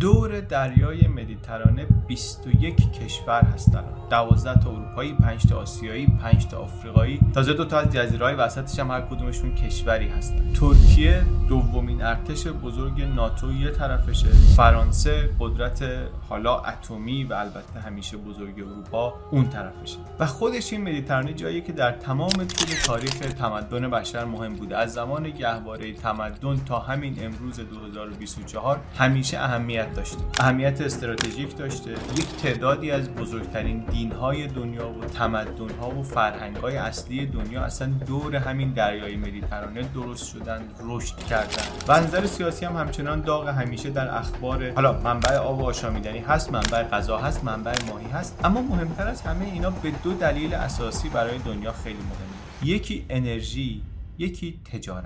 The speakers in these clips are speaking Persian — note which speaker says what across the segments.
Speaker 1: دور دریای مدیترانه 21 کشور هستن. 12 تا اروپایی 5 تا آسیایی 5 تا آفریقایی. تازه دو تا از جزیره‌های وسطش هم هر کدومشون کشوری هستن. ترکیه دومین ارتش بزرگ ناتو یه طرفشه. فرانسه قدرت حالا اتمی و البته همیشه بزرگ اروپا اون طرفشه. و خودش این مدیترانه جایی که در تمام طول تاریخ تمدن بشر مهم بوده. از زمان گهواره تمدن تا همین امروز 2024 همیشه اهمیت داشته. اهمیت استراتژیک داشته. یک تعدادی از بزرگترین دینهای دنیا و تمدنها و فرهنگهای اصلی دنیا اصلا دور همین دریای مدیترانه درست شدن رشد کردن. و نظر سیاسی هم همچنان داغ همیشه در اخبار حالا منبع آب و آشامیدنی هست منبع غذا هست منبع ماهی هست اما مهمتر از همه اینا به دو دلیل اساسی برای دنیا خیلی مهمه. یکی انرژی یکی تجارت.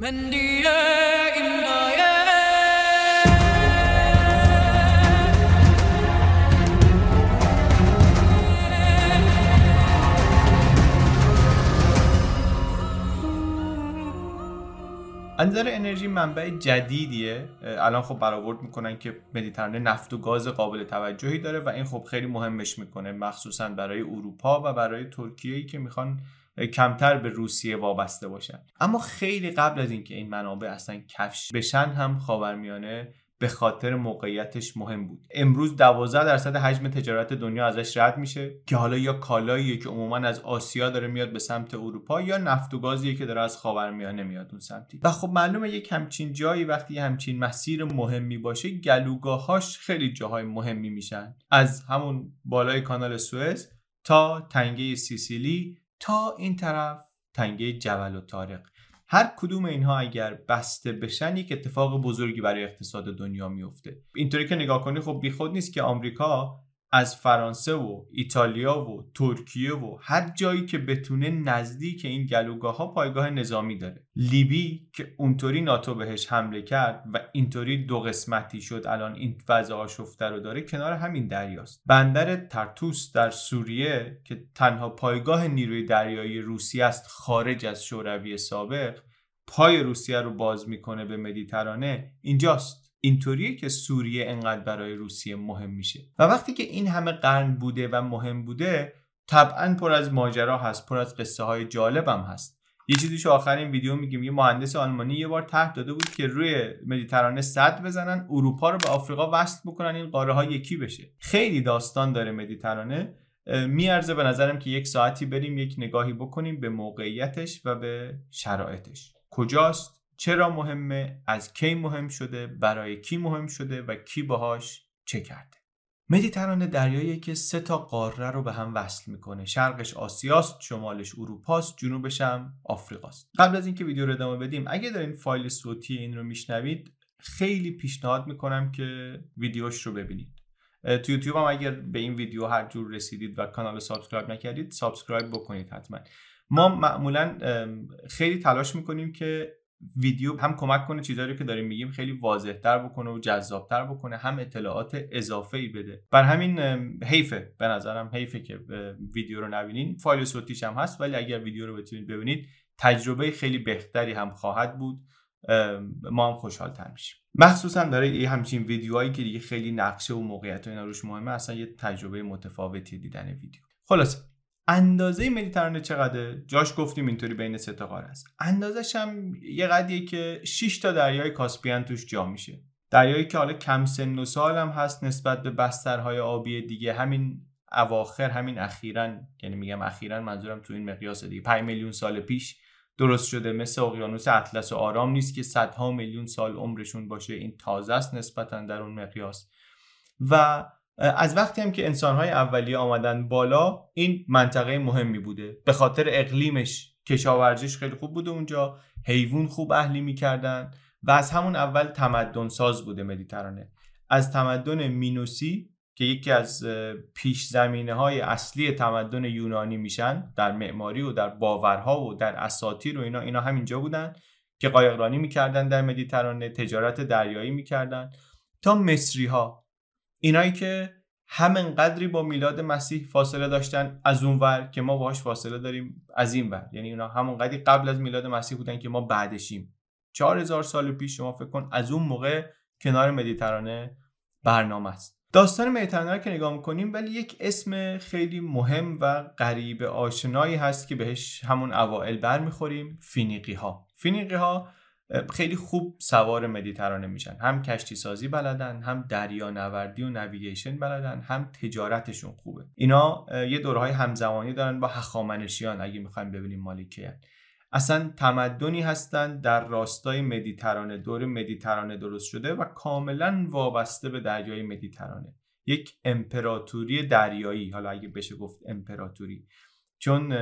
Speaker 1: من نظر انرژی منبع جدیدیه. الان خب برآورد می‌کنن که مدیترانه نفت و گاز قابل توجهی داره و این خب خیلی مهمش می‌کنه مخصوصا برای اروپا و برای ترکیه ای که می‌خوان کمتر به روسیه وابسته باشن. اما خیلی قبل از اینکه این منابع اصلا کفش بشن هم خاورمیانه به خاطر موقعیتش مهم بود. امروز 12 درصد حجم تجارت دنیا ازش رد میشه که حالا یا کالاییه که عموما از آسیا داره میاد به سمت اروپا یا نفت و گازیه که داره از خاورمیانه میاد اون سمتی. و خب معلومه یک همچین جایی وقتی همچین مسیر مهمی باشه گلوگاهاش خیلی جاهای مهمی میشن. از همون بالای کانال سوئز تا تنگه سیسیلی تا این طرف تنگه جبل و طارق. هر کدوم اینها اگر بسته بشن یک اتفاق بزرگی برای اقتصاد دنیا میفته. اینطوری که نگاه کنی خب بیخود نیست که آمریکا از فرانسه و ایتالیا و ترکیه و هر جایی که بتونه نزدیک این گلوگاه ها پایگاه نظامی داره. لیبی که اونطوری ناتو بهش حمله کرد و اینطوری دو قسمتی شد الان این وضع آشفته رو داره کنار همین دریاست. بندر ترتوس در سوریه که تنها پایگاه نیروی دریایی روسیه است خارج از شوروی سابق پای روسیه رو باز می‌کنه به مدیترانه اینجاست. اینطوریه که سوریه انقدر برای روسیه مهم میشه. و وقتی که این همه قرن بوده و مهم بوده طبعا پر از ماجرا هست پر از قصه های جالبم هست. یه چیزی تو آخر این ویدیو میگیم. یه مهندس آلمانی یه بار تحت داده بود که روی مدیترانه صد بزنن اروپا رو به آفریقا وصل بکنن این قاره ها یکی بشه. خیلی داستان داره مدیترانه. میارزه به نظرم که یک ساعتی بریم یک نگاهی بکنیم به موقعیتش و به شرایطش. کجاست؟ چرا مهمه؟ از کی مهم شده؟ برای کی مهم شده؟ و کی باهاش چه کرده؟ مدیترانه دریایی که سه تا قاره رو به هم وصل می‌کنه. شرقش آسیاست شمالش اروپاست جنوبش هم آفریقاست. قبل از اینکه ویدیو رو ادامه بدیم اگه دارین فایل صوتی این رو میشنوید خیلی پیشنهاد می‌کنم که ویدیوش رو ببینید. تو یوتیوب هم اگر به این ویدیو هر جور رسیدید و کانال subscribe نکردید subscribe بکنید حتما. ما معمولا خیلی تلاش می‌کنیم که ویدیو هم کمک کنه چیزایی رو که داریم میگیم خیلی واضحتر بکنه و جذابتر بکنه هم اطلاعات اضافه ای بده. بر همین حیفه. به نظرم حیفه که ویدیو رو نبینین. فایل صوتیش هم هست ولی اگر ویدیو رو بتونید ببینید تجربه خیلی بهتری هم خواهد بود. ما هم خوشحال تر میشیم. مخصوصا داره یه همچین ویدیوهایی که دیگه خیلی نقشه و موقعیت و اینا روش مهمه اصلا یه تجربه متفاوتی دیدن ویدیو. خلاص اندازه مدیترانه چقدره؟ جاش گفتیم اینطوری بین سه تا قاره است. اندازش هم یه قدیه که 6 تا دریای کاسپیان توش جا میشه. دریایی که حالا کم سن و سال هم هست نسبت به بسترهای آبی دیگه. همین اواخر همین اخیرا یعنی میگم اخیرا منظورم تو این مقیاس دیگه. 5 میلیون سال پیش درست شده. مثل اقیانوس اطلس و آرام نیست که صدها میلیون سال عمرشون باشه. این تازه است نسبتا در اون مقیاس. و از وقتی هم که انسانهای اولیه آمدن بالا این منطقه مهمی بوده. به خاطر اقلیمش کشاورزیش خیلی خوب بوده اونجا حیوان خوب اهلی می‌کردن و از همون اول تمدن ساز بوده مدیترانه. از تمدن مینوسی که یکی از پیش زمینه های اصلی تمدن یونانی میشن در معماری و در باورها و در اساطیر و اینا اینا همینجا بودن که قایقرانی می‌کردن در مدیترانه تجارت دریایی می‌کردن تا مصری ها اینایی که همین قدری با میلاد مسیح فاصله داشتن از اون ور که ما باهاش فاصله داریم از این ور. یعنی اینا همون قدری قبل از میلاد مسیح بودن که ما بعدشیم. چهار هزار سال پیش شما فکر کن از اون موقع کنار مدیترانه برنامه است. داستان مدیترانه که نگاه می‌کنیم ولی یک اسم خیلی مهم و غریب آشنایی هست که بهش همون اوائل برمیخوریم فینیقی ها فینیقی ها خیلی خوب سوار مدیترانه میشن. هم کشتی سازی بلدن هم دریا نوردی و نویگیشن بلدن هم تجارتشون خوبه. اینا یه دورهای همزمانی دارن با هخامنشیان اگه می‌خوایم ببینیم مالیکیان اصلا تمدنی هستند در راستای مدیترانه. دور مدیترانه درست شده و کاملا وابسته به دریای مدیترانه. یک امپراتوری دریایی حالا اگه بشه گفت امپراتوری. چون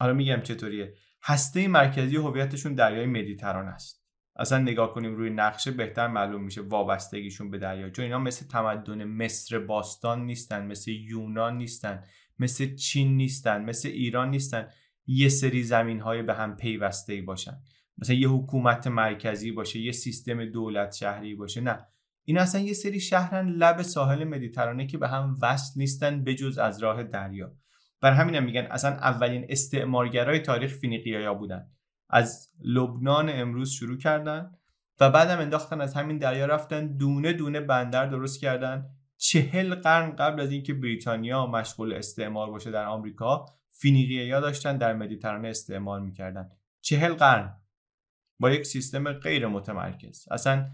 Speaker 1: حالا میگم چطوریه. هسته مرکزی هویتشون دریای مدیترانه است. اصلا نگاه کنیم روی نقشه بهتر معلوم میشه وابستگیشون به دریا. چون اینا مثل تمدن مصر باستان نیستن مثل یونان نیستن مثل چین نیستن مثل ایران نیستن. یه سری زمین های به هم پیوسته ای باشن. مثلا یه حکومت مرکزی باشه یه سیستم دولت شهری باشه نه. این اصلا یه سری شهرن لب ساحل مدیترانه که به هم وصل نیستن بجز از راه دریا. بر همین هم میگن اصلا اولین استعمارگرای تاریخ فینیقیایا بودن. از لبنان امروز شروع کردن و بعدم انداختن از همین دریا رفتن دونه دونه بندر درست کردن. چهل قرن قبل از اینکه بریتانیا مشغول استعمار باشه در آمریکا فینیقیا داشتن در مدیترانه استعمار می‌کردن. چهل قرن با یک سیستم غیر متمرکز. اصلا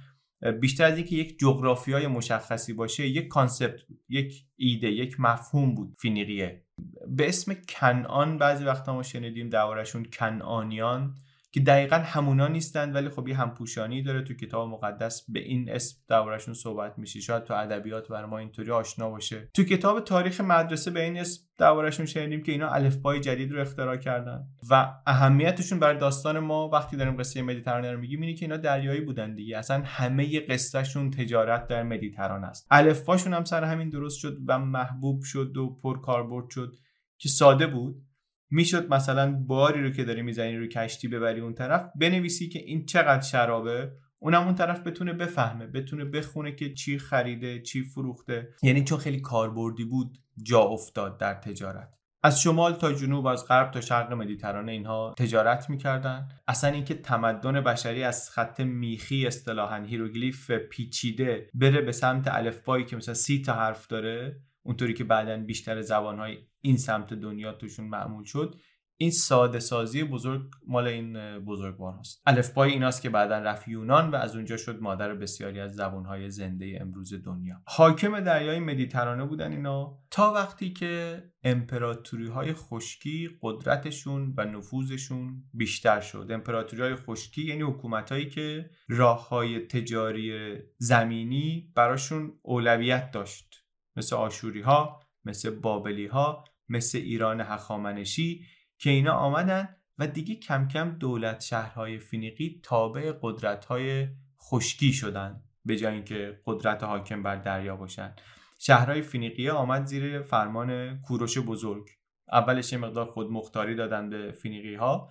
Speaker 1: بیشتر از اینکه یک جغرافیای مشخصی باشه یک concept یک ایده یک مفهوم بود فینیقیه. به اسم کنعان بعضی وقتا ما شنیدیم دربارشون کنعانیان. که دقیقا همونا نیستن ولی خب یه همپوشانی داره تو کتاب مقدس به این اسم دربارشون صحبت میشه. شاید تو ادبیات برای ما اینطوری آشنا باشه. تو کتاب تاریخ مدرسه به این اسم دربارشون شنیدیم که اینا الفبای جدید رو اختراع کردن و اهمیتشون برای داستان ما وقتی داریم قصه مدیترانه رو میگیم اینه که اینا دریایی بودن دیگه. اصلا همه قصهشون تجارت در مدیترانه است. الفباشون هم سر همین درست شد و محبوب شد و پر کاربرد شد که ساده بود. می‌شد مثلا باری رو که داری می‌زنی رو کشتی ببری اون طرف بنویسی که این چقدر شرابه اونم اون طرف بتونه بفهمه بتونه بخونه که چی خریده چی فروخته. یعنی چون خیلی کاربردی بود جا افتاد در تجارت. از شمال تا جنوب از غرب تا شرق مدیترانه اینها تجارت می‌کردن. اصلا اینکه تمدن بشری از خط میخی اصطلاحا هیروگلیف پیچیده بره به سمت الفبایی که مثلا سی تا حرف داره اونطوری که بعدا بیشتر زبانهای این سمت دنیا توشون معمول شد این ساده سازی بزرگ مال این بزرگوار هست الفبای ایناست که بعدا رفت یونان و از اونجا شد مادر بسیاری از زبانهای زنده امروز دنیا. حاکم دریای مدیترانه بودن اینا تا وقتی که امپراتوری های خشکی قدرتشون و نفوذشون بیشتر شد. امپراتوری های خشکی یعنی حکومت هایی که راه های تجاری زمینی براشون اولویت داشت. مثل آشوری ها مثل بابلی ها مثل ایران هخامنشی که اینا آمدن و دیگه کم کم دولت شهرهای فینیقی تابع قدرت های خشکی شدن به جای اینکه قدرت حاکم بر دریا باشن. شهرهای فینیقیه آمد زیر فرمان کوروش بزرگ. اولش یه مقدار خود مختاری دادن به فینیقی ها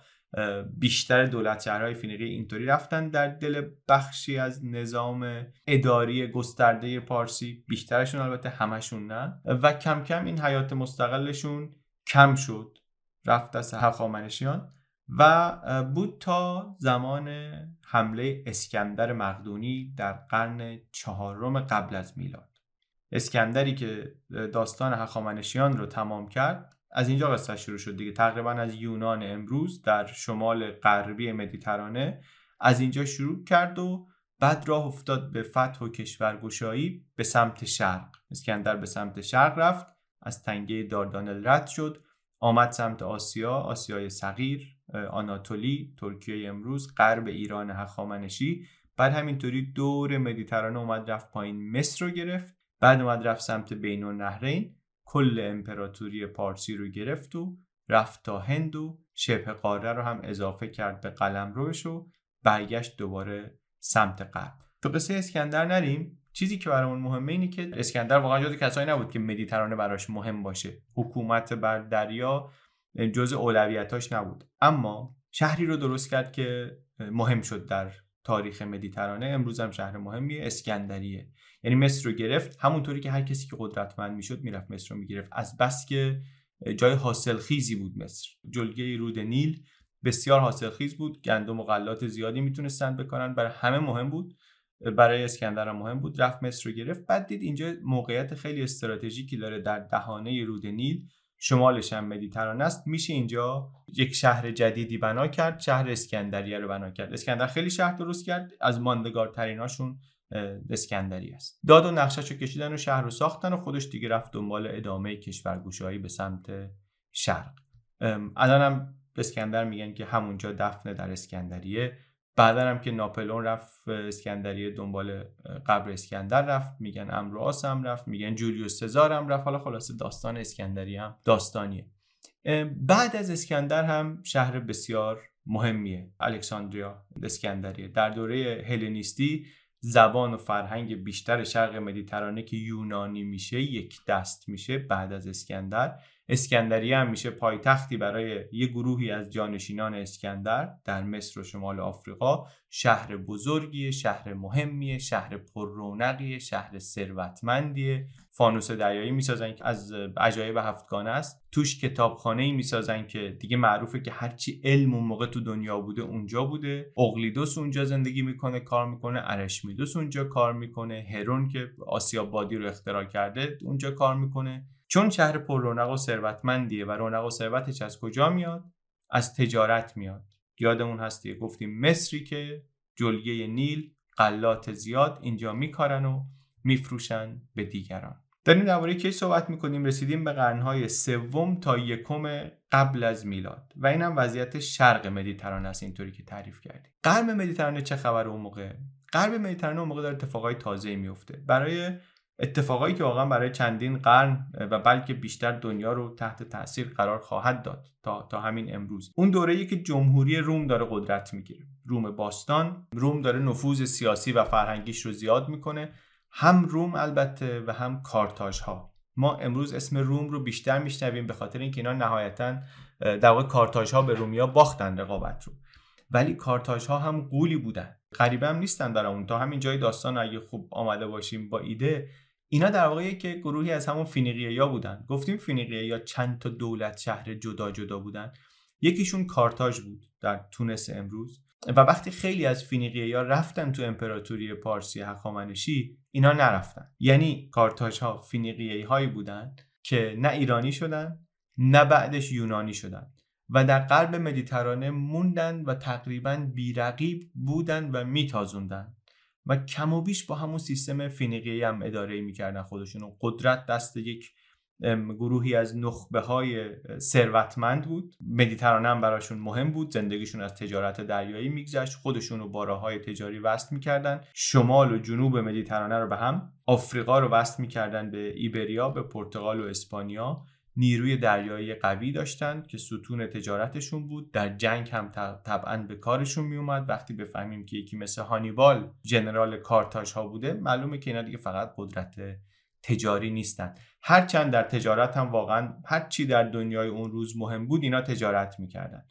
Speaker 1: بیشتر دولت شهرهای فینیقی اینطوری رفتن در دل بخشی از نظام اداری گسترده پارسی. بیشترشون البته همشون نه. و کم کم این حیات مستقلشون کم شد. رفت از هخامنشیان. و بود تا زمان حمله اسکندر مقدونی در قرن چهارم قبل از میلاد. اسکندری که داستان هخامنشیان رو تمام کرد از اینجا قصه شروع شد دیگه. تقریبا از یونان امروز در شمال غربی مدیترانه از اینجا شروع کرد و بعد راه افتاد به فتح و کشورگشایی به سمت شرق. اسکندر به سمت شرق رفت از تنگه داردانل رد شد آمد سمت آسیا آسیای صغیر آناتولی ترکیه امروز غرب ایران هخامنشی. بعد همینطوری دور مدیترانه اومد رفت پایین مصر رو گرفت. بعد اومد رفت سمت بین النهرین. کل امپراتوری پارسی رو گرفت و رفت تا هند و شبه قاره رو هم اضافه کرد به قلم روش و برگشت دوباره سمت غرب. تو قصه اسکندر نریم. چیزی که برامون مهمه اینه که اسکندر واقعا جز کسایی نبود که مدیترانه براش مهم باشه. حکومت بر دریا جز اولویتاش نبود. اما شهری رو درست کرد که مهم شد در تاریخ مدیترانه امروز هم شهر مهمیه اسکندریه. یعنی مصر رو گرفت همونطوری که هر کسی که قدرتمند می‌شد می‌رفت مصر رو می‌گرفت. از بس که جای حاصل خیزی بود مصر. جلگه رود نیل بسیار حاصل خیز بود گندم و غلات زیادی می‌تونستند بکنن برای همه مهم بود. برای اسکندر هم مهم بود رفت مصر رو گرفت. بعد دید اینجا موقعیت خیلی استراتژیکی داره در دهانه رود نیل. شمالش هم مدیترانه است. میشه اینجا یک شهر جدیدی بنا کرد. شهر اسکندریه رو بنا کرد. اسکندر خیلی شهر درست کرد. از ماندگارتریناشون اسکندری است. داد و نقشش رو کشیدن و شهر رو ساختن و خودش دیگه رفت دنبال ادامه کشورگوشایی به سمت شرق. الان هم اسکندر میگن که همونجا دفنه در اسکندریه. بعدا هم که ناپلون رفت اسکندریه دنبال قبر اسکندر رفت. میگن امروآس هم رفت میگن جولیوس سزار هم رفت. حالا خلاصه داستان اسکندریه هم داستانیه. بعد از اسکندر هم شهر بسیار مهمیه الکساندریا اسکندریه. در دوره هلنیستی زبان و فرهنگ بیشتر شرق مدیترانه که یونانی میشه یک دست میشه بعد از اسکندر. اسکندریه هم میشه پایتختی برای یه گروهی از جانشینان اسکندر در مصر و شمال آفریقا. شهر بزرگیه شهر مهمیه شهر پررونقیه شهر ثروتمندیه. فانوس دریایی می‌سازن که از عجایب هفتگانه است. توش کتابخانه ای می‌سازن که دیگه معروفه که هرچی علم اون موقع تو دنیا بوده اونجا بوده. اقلیدوس اونجا زندگی می‌کنه کار می‌کنه. ارشمیدوس اونجا کار می‌کنه. هرون که آسیا بادی رو اختراع کرده اونجا کار می‌کنه. چون شهر پر رونق و ثروتمندیه و رونق و ثروتش از کجا میاد؟ از تجارت میاد. یادمون هستی گفتیم مصری که جلگه نیل قلات زیاد اینجا میکارن و میفروشن به دیگران. داریم درباره کی صحبت می‌کنیم؟ رسیدیم به قرنهای سوم تا یکم قبل از میلاد. و اینم وضعیت شرق مدیترانه است اینطوری که تعریف کردیم. غرب مدیترانه چه خبر اون موقع؟ غرب مدیترانه اون موقع داره اتفاقای تازه میفته برای اتفاقایی که واقعا برای چندین قرن و بلکه بیشتر دنیا رو تحت تاثیر قرار خواهد داد تا, تا همین امروز. اون دوره که جمهوری روم داره قدرت می‌گیره. روم باستان روم داره نفوذ سیاسی و فرهنگیش رو زیاد می‌کنه. هم روم البته و هم کارتاژ ها ما امروز اسم روم رو بیشتر میشنویم به خاطر اینکه اینا نهایتا در واقع کارتاژ ها به رومیا باختن رقابت رو. ولی کارتاژ ها هم قولی بودن. غریبه هم نیستن در اون. تا همین جای داستان اگه خوب آمده باشیم با ایده اینا در واقع که گروهی از همون فینیقیه یا بودن. گفتیم فینیقیه یا چند تا دولت شهر جدا جدا بودن. یکیشون کارتاژ بود در تونس امروز. و وقتی خیلی از فینیقیه یا رفتن تو امپراتوری پارسی هخامنشی اینا نرفتن. یعنی کارتاژ ها فینیقیه هایی بودن که نه ایرانی شدن نه بعدش یونانی شدن. و در قلب مدیترانه موندن و تقریبا بیرقیب بودن و میتازوندن. و کم و بیش با همون سیستم فینیقی هم اداره می‌کردن خودشون و قدرت دست یک گروهی از نخبه های ثروتمند بود. مدیترانه هم براشون مهم بود. زندگیشون از تجارت دریایی میگذشت. خودشون رو با های تجاری وصل می‌کردن. شمال و جنوب مدیترانه رو به هم آفریقا رو وصل می‌کردن به ایبریا به پرتغال و اسپانیا. نیروی دریایی قوی داشتند که ستون تجارتشون بود. در جنگ هم طبعا به کارشون میومد وقتی بفهمیم که یکی مثل هانیبال جنرال کارتاژ ها بوده معلومه که اینا دیگه فقط قدرت تجاری نیستن. هرچند در تجارت هم واقعا هر چی در دنیای اون روز مهم بود اینا تجارت می‌کردن.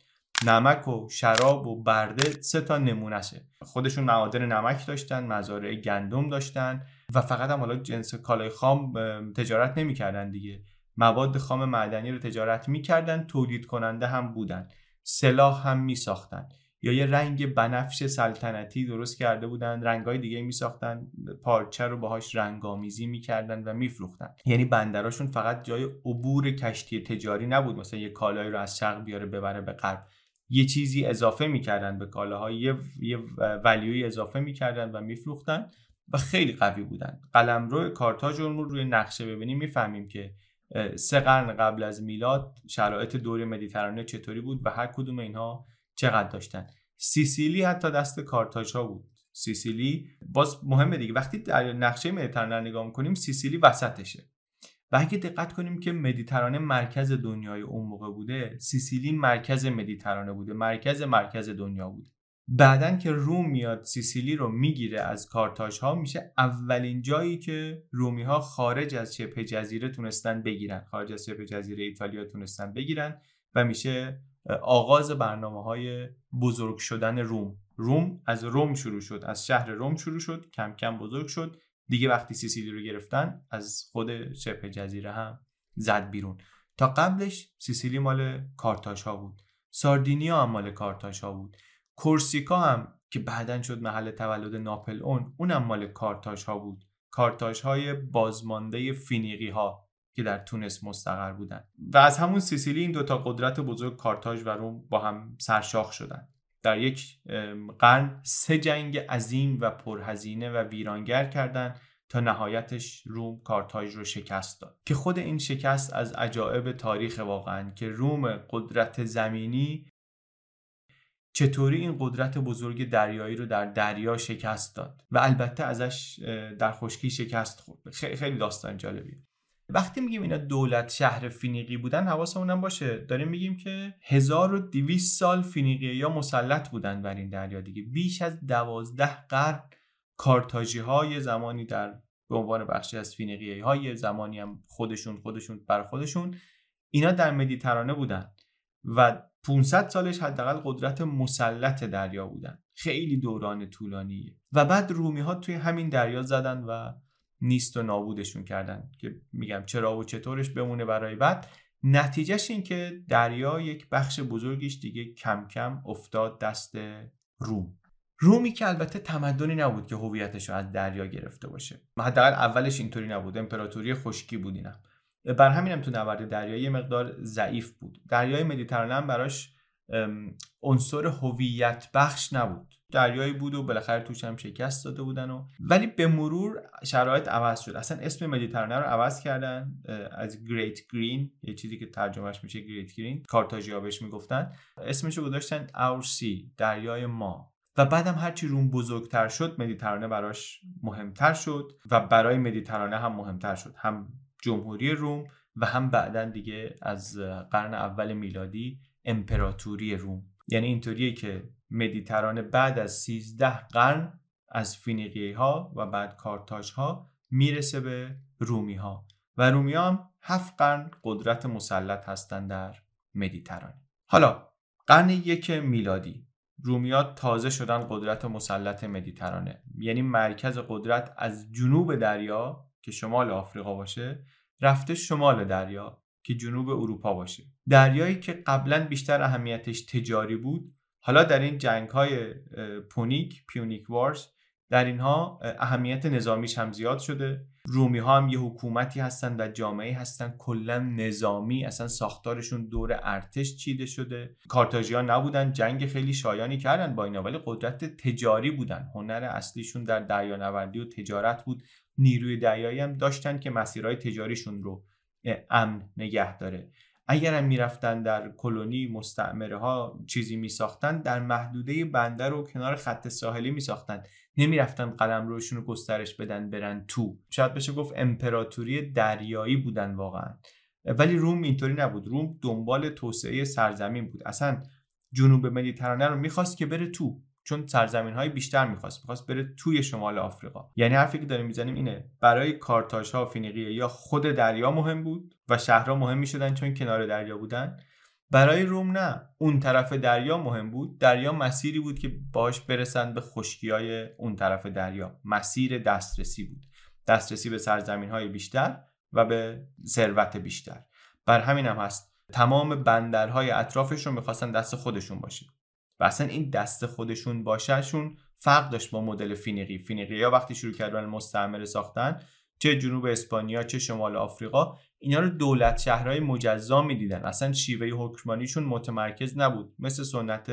Speaker 1: نمک و شراب و برده سه تا نمونهشه خودشون معادن نمک داشتن مزارع گندم داشتن و فقط هم حالا جنس کالای خام تجارت نمی‌کردن دیگه. مواد خام معدنی رو تجارت می‌کردن تولید کننده هم بودن. سلاح هم میساختن. یا یه رنگ بنفش سلطنتی درست کرده بودن رنگای دیگه میساختن. پارچه رو باهاش رنگامیزی می‌کردن و میفروختن. یعنی بندراشون فقط جای عبور کشتی تجاری نبود. مثلا یه کالایی رو از شرق بیاره ببره به غرب. یه چیزی اضافه می‌کردن به کالاها یه, یه ولیوی اضافه می‌کردن و میفروختن و خیلی قوی بودن. قلمرو کارتاژ رو روی نقشه ببینیم می‌فهمیم که سه قرن قبل از میلاد شرایط دور مدیترانه چطوری بود و هر کدوم اینها چقدر داشتن؟ سیسیلی حتی دست کارتاژ بود. سیسیلی باز مهمه دیگه. وقتی در نقشه مدیترانه نگاه می‌کنیم سیسیلی وسطشه. و اگه دقت کنیم که مدیترانه مرکز دنیای اون موقع بوده سیسیلی مرکز مدیترانه بوده. مرکز مرکز دنیا بوده بعدن که روم میاد سیسیلی رو می‌گیره از کارتاژ ها میشه اولین جایی که رومی ها خارج از شبه جزیره تونستن بگیرن. خارج از شبه جزیره ایتالیا تونستن بگیرن و میشه آغاز برنامه های بزرگ شدن روم. روم از روم شروع شد از شهر روم شروع شد کم کم بزرگ شد. دیگه وقتی سیسیلی رو گرفتن از خود شبه جزیره هم زد بیرون. تا قبلش سیسیلی مال کارتاش ها بود. ساردینیا هم مال کارتاش ها بود. کورسیکا هم که بعدا شد محل تولد ناپل اون اونم مال کارتاش ها بود. کارتاش های بازمانده فینیقی ها که در تونس مستقر بودن. و از همون سیسیلی این دوتا قدرت بزرگ کارتاژ و روم با هم سرشاخ شدن. در یک قرن سه جنگ عظیم و پرهزینه و ویرانگر کردند تا نهایتش روم کارتاژ رو شکست داد. که خود این شکست از عجایب تاریخ واقعا که روم قدرت زمینی چطوری این قدرت بزرگ دریایی رو در دریا شکست داد؟ و البته ازش در خشکی شکست خورد. خیلی داستان جالبیه. وقتی میگیم اینا دولت شهر فینیقی بودن حواسمون هم باشه. داریم میگیم که 1200 سال فینیقی یا مسلط بودن بر این دریا دیگه. بیش از دوازده قرن کارتاژی های زمانی در به عنوان بخشی از فینیقی های زمانی هم خودشون خودشون بر خودشون اینا در مدیترانه بودن. و 500 سالش حداقل قدرت مسلط دریا بودن. خیلی دوران طولانیه. و بعد رومی ها توی همین دریا زدن و نیست و نابودشون کردن که میگم چرا و چطورش بمونه برای بعد. نتیجهش این که دریا یک بخش بزرگیش دیگه کم کم افتاد دست روم. رومی که البته تمدنی نبود که هویتش رو از دریا گرفته باشه. حداقل اولش اینطوری نبود. امپراتوری خشکی بود اینم. بر همینم تو نبرد دریایی مقدار ضعیف بود. دریای مدیترانه هم براش عنصر هویت بخش نبود. دریایی بود و بالاخره توش هم شکست داده بودن و ولی به مرور شرایط عوض شد. اصلا اسم مدیترانه رو عوض کردن از گریت گرین یه چیزی که ترجمهش میشه گریت گرین کارتاژیا بهش می‌گفتن. اسمش رو گذاشتن اورسی دریای ما. و بعدم هرچی روم بزرگتر شد مدیترانه براش مهمتر شد و برای مدیترانه هم مهمتر شد. هم جمهوری روم و هم بعدا دیگه از قرن اول میلادی امپراتوری روم. یعنی اینطوریه که مدیترانه بعد از 13 قرن از فینیقی ها و بعد کارتاژ ها می‌رسه به رومی ها و رومی ها هم هفت قرن قدرت مسلط هستند در مدیترانه. حالا قرن یک میلادی رومیا تازه شدن قدرت مسلط مدیترانه. یعنی مرکز قدرت از جنوب دریا که شمال آفریقا باشه رفته شمال دریا که جنوب اروپا باشه. دریایی که قبلا بیشتر اهمیتش تجاری بود حالا در این جنگ های پونیک پیونیک وارز در اینها اهمیت نظامیش هم زیاد شده. رومی ها هم یه حکومتی هستن و جامعه هستن کلا نظامی اصلا ساختارشون دور ارتش چیده شده. کارتاژی ها نبودن جنگ خیلی شایانی کردن با اینا ولی قدرت تجاری بودن. هنر اصلیشون در دریانوردی و تجارت بود. نیروی دریایی هم داشتن که مسیرهای تجاریشون رو امن نگه داره. اگر هم می‌رفتن در کلونی مستعمره ها چیزی میساختن در محدوده بندر و کنار خط ساحلی میساختن. نمی‌رفتن قلم روشون رو گسترش بدن برن تو. شاید بشه گفت امپراتوری دریایی بودن واقعا. ولی روم اینطوری نبود. روم دنبال توسعه سرزمین بود. اصلا جنوب مدیترانه رو می‌خواست که بره تو. چون سرزمین های بیشتر می‌خواست می‌خواست بره توی شمال آفریقا. یعنی حرفی که داریم می‌زنیم اینه برای کارتاژ ها فینیقیه یا خود دریا مهم بود و شهرها مهم می‌شدن چون کنار دریا بودن. برای روم نه اون طرف دریا مهم بود. دریا مسیری بود که باش برسند به خشکی های اون طرف دریا. مسیر دسترسی بود. دسترسی به سرزمین های بیشتر و به ثروت بیشتر. بر همین هم هست. تمام بندرهای اطرافش رو می‌خواستن دست خودشون باشه. و اصلا این دست خودشون باشهشون فرق داشت با مدل فینیقی. فینیقی یا وقتی شروع کردن مستعمره ساختن چه جنوب اسپانیا چه شمال آفریقا اینا رو دولت شهرهای مجزا می‌دیدن. اصلا شیوه حکمرانیشون متمرکز نبود. مثل سنت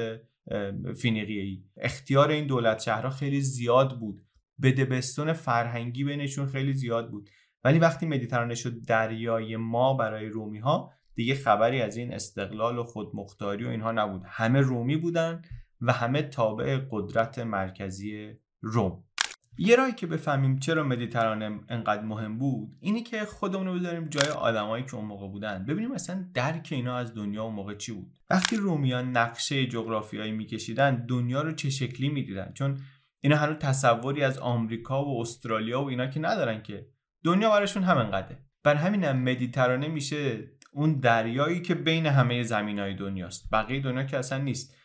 Speaker 1: فینیقی اختیار این دولت شهرها خیلی زیاد بود. بدبستون فرهنگی بینشون خیلی زیاد بود. ولی وقتی مدیترانه شد دریای ما برای رومی ها دیگه خبری از این استقلال و خودمختاری و اینها نبود. همه رومی بودن و همه تابع قدرت مرکزی روم. یه راهی که بفهمیم چرا مدیترانه انقدر مهم بود اینی که خودمون رو بذاریم جای آدمایی که اون موقع بودن. ببینیم مثلا درک اینا از دنیا اون موقع چی بود. وقتی رومیان نقشه جغرافیایی میکشیدن دنیا رو چه شکلی می‌دیدن؟ چون اینا هنوز تصوری از آمریکا و استرالیا و اینا که ندارن که. دنیا براشون همینقدره. بر همینم مدیترانه میشه اون دریایی که بین همه زمین های دنیاست. بقیه دنیا که اصلا نیست.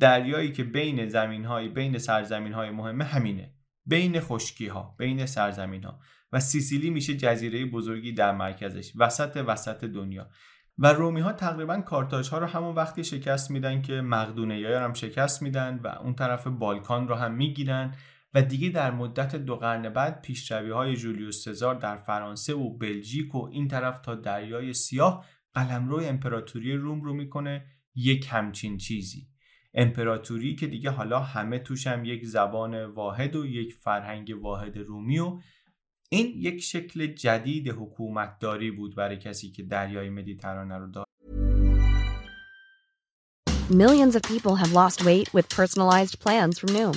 Speaker 1: دریایی که بین زمین های بین سرزمین های مهمه همینه. بین خشکی ها بین سرزمین ها و سیسیلی میشه جزیره بزرگی در مرکزش. وسط وسط دنیا. و رومی ها تقریبا کارتاژ ها رو همون وقتی شکست میدن که مقدونیه هم شکست میدن و اون طرف بالکان رو هم می‌گیرن. و دیگه در مدت دو قرن بعد پیشروی های جولیوس سزار در فرانسه و بلژیک و این طرف تا دریای سیاه قلمرو امپراتوری روم رو می‌کنه یک همچین چیزی. امپراتوری که دیگه حالا همه توش هم یک زبان واحد و یک فرهنگ واحد رومی و این یک شکل جدید حکومتداری بود برای کسی که دریای مدیترانه رو داشت.
Speaker 2: Millions of people have lost weight with personalized plans from Noom,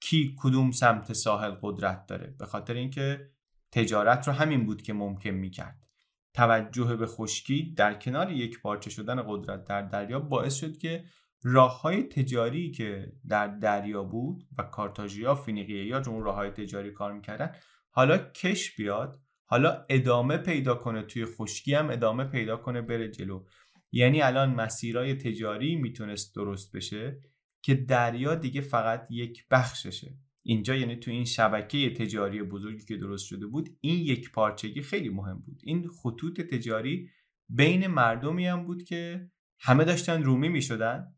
Speaker 1: کی کدوم سمت ساحل قدرت داره؟ به خاطر اینکه تجارت رو همین بود که ممکن می‌کرد. توجه به خشکی در کنار یک پارچه شدن قدرت در دریا باعث شد که راه های تجاری که در دریا بود و کارتاژیا فینیقیه یا اون راه های تجاری کار می‌کردن حالا کش بیاد حالا ادامه پیدا کنه توی خشکی هم ادامه پیدا کنه بره جلو. یعنی الان مسیرهای تجاری می‌تونست درست بشه. که دریا دیگه فقط یک بخششه. اینجا یعنی تو این شبکه تجاری بزرگی که درست شده بود این یک پارچگی خیلی مهم بود. این خطوط تجاری بین مردمی هم بود که همه داشتن رومی می شدن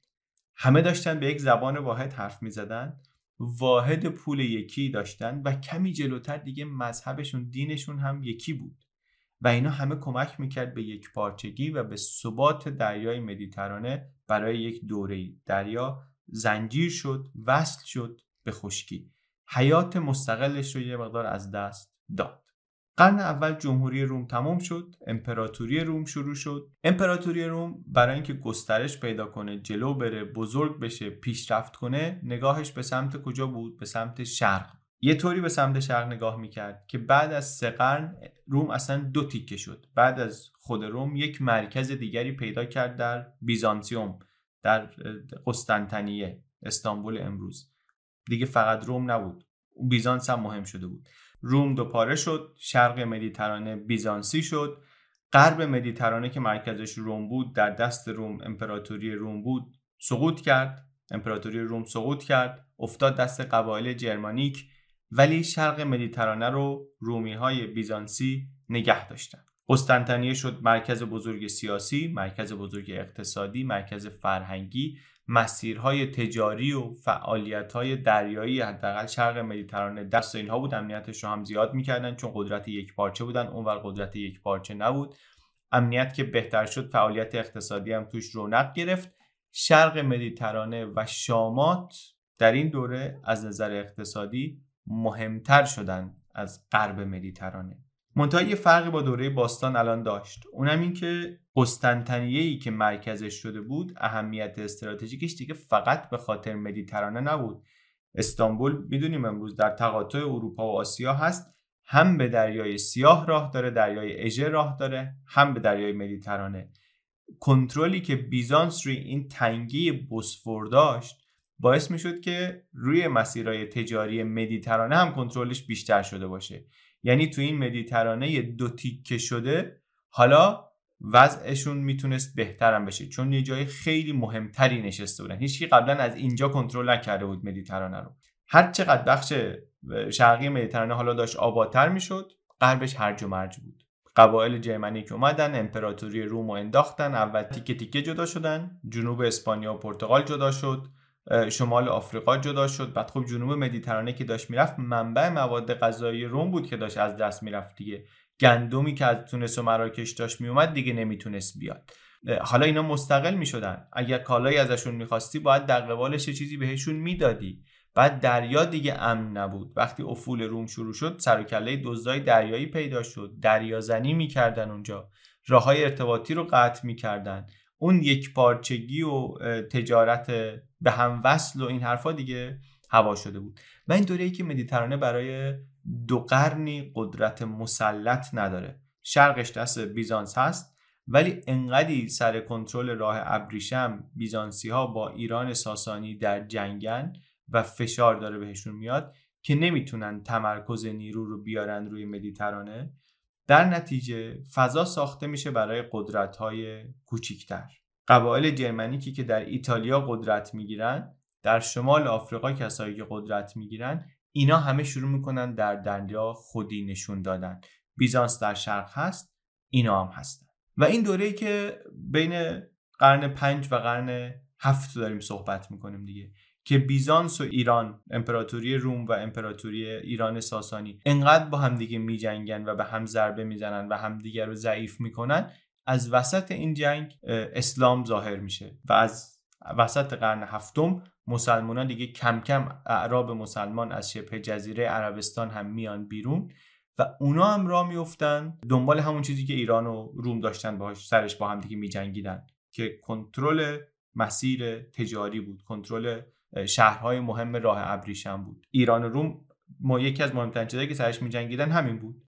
Speaker 1: همه داشتن به یک زبان واحد حرف می زدن واحد پول یکی داشتن و کمی جلوتر دیگه مذهبشون دینشون هم یکی بود. و اینا همه کمک می‌کرد به یک پارچگی و به ثبات دریای مدیترانه برای یک دوره دریا زنجیر شد وصل شد به خشکی. حیات مستقلش رو یه مقدار از دست داد. قرن اول جمهوری روم تمام شد امپراتوری روم شروع شد. امپراتوری روم برای اینکه گسترش پیدا کنه جلو بره بزرگ بشه پیشرفت کنه نگاهش به سمت کجا بود؟ به سمت شرق. یه طوری به سمت شرق نگاه می‌کرد که بعد از سه قرن روم اصلا دو تیکه شد. بعد از خود روم یک مرکز دیگری پیدا کرد در بیزانسیوم. در قسطنطنیه استانبول امروز. دیگه فقط روم نبود. بیزانس هم مهم شده بود. روم دو پاره شد شرق مدیترانه بیزانسی شد. غرب مدیترانه که مرکزش روم بود در دست روم امپراتوری روم بود سقوط کرد. امپراتوری روم سقوط کرد افتاد دست قبایل جرمانیک ولی شرق مدیترانه رو رومی های بیزانسی نگه داشتن. قسطنطنیه شد مرکز بزرگ سیاسی، مرکز بزرگ اقتصادی، مرکز فرهنگی، مسیرهای تجاری و فعالیت‌های دریایی حداقل شرق مدیترانه دست اینها بود. امنیتش رو هم زیاد می‌کردن چون قدرت یک پارچه بودن. اونور قدرت یک پارچه نبود. امنیت که بهتر شد فعالیت اقتصادی هم توش رونق گرفت. شرق مدیترانه و شامات در این دوره از نظر اقتصادی مهمتر شدن از غرب مدیترانه. منتها یه فرقی با دوره باستان الان داشت. اونم این که قسطنطنیه ای که مرکزش شده بود اهمیت استراتژیکش دیگه فقط به خاطر مدیترانه نبود. استانبول می‌دونیم امروز در تقاطع اروپا و آسیا هست هم به دریای سیاه راه داره دریای اژه راه داره هم به دریای مدیترانه. کنترلی که بیزانس روی این تنگی بوسفور داشت باعث می شد که روی مسیرهای تجاری مدیترانه هم کنترلش بیشتر شده باشه. یعنی تو این مدیترانه دو تیکه شده حالا وضعشون می‌تونست بهترم بشه. چون یه جای خیلی مهمتری نشسته بودن. هیچکی قبلا از اینجا کنترل نکرده بود مدیترانه رو. هر چقدر بخش شرقی مدیترانه حالا داشت آبادتر می‌شد غربش هرج و مرج بود. قبایل جرمنیک اومدن امپراتوری روم رو انداختن اول تیکه تیکه جدا شدن جنوب اسپانیا و پرتغال جدا شد. شمال آفریقا جدا شد. بعد خب جنوب مدیترانه که داشت می‌رفت منبع مواد غذایی روم بود که داشت از دست می‌رفت دیگه. گندمی که از تونس و مراکش داشت میومد دیگه نمی‌تونست بیاد. حالا اینا مستقل می‌شدن. اگر کالایی ازشون می‌خواستی باید در قبالش چیزی بهشون می‌دادی. بعد دریا دیگه امن نبود. وقتی افول روم شروع شد سر و کله دزدای دریایی پیدا شد. دریازنی می‌کردن اونجا. راه های ارتباطی رو قطع می‌کردن. اون یک پارچگی و تجارت به هم وصل و این حرفا دیگه هوا شده بود. و این دوره ای که مدیترانه برای دو قرنی قدرت مسلط نداره. شرقش دست بیزانس هست ولی انقدی سر کنترل راه ابریشم بیزانسی ها با ایران ساسانی در جنگن و فشار داره بهشون میاد که نمی‌تونن تمرکز نیرو رو بیارن روی مدیترانه. در نتیجه فضا ساخته میشه برای قدرت های کوچیکتر. قبایل جرمنیکی که در ایتالیا قدرت می‌گیرن در شمال آفریقا کسایی که قدرت می‌گیرن اینا همه شروع می‌کنن در دریا خودی نشون دادن. بیزانس در شرق هست اینا هم هستن. و این دوره که بین قرن پنج و قرن هفت داریم صحبت می‌کنیم دیگه. که بیزانس و ایران امپراتوری روم و امپراتوری ایران ساسانی انقدر با همدیگه میجنگن و به هم ضربه می‌زنن و همدیگه رو ضعیف می‌کنن از وسط این جنگ اسلام ظاهر میشه و از وسط قرن هفتم مسلمان دیگه کم کم اعراب مسلمان از شبه جزیره عربستان هم میان بیرون و اونا هم را میفتن دنبال همون چیزی که ایران و روم داشتن باهاش سرش با هم دیگه میجنگیدن که کنترل مسیر تجاری بود کنترل شهرهای مهم راه ابریشم بود. ایران و روم ما یکی از مهمترین چیزایی که سرش میجنگیدن همین بود.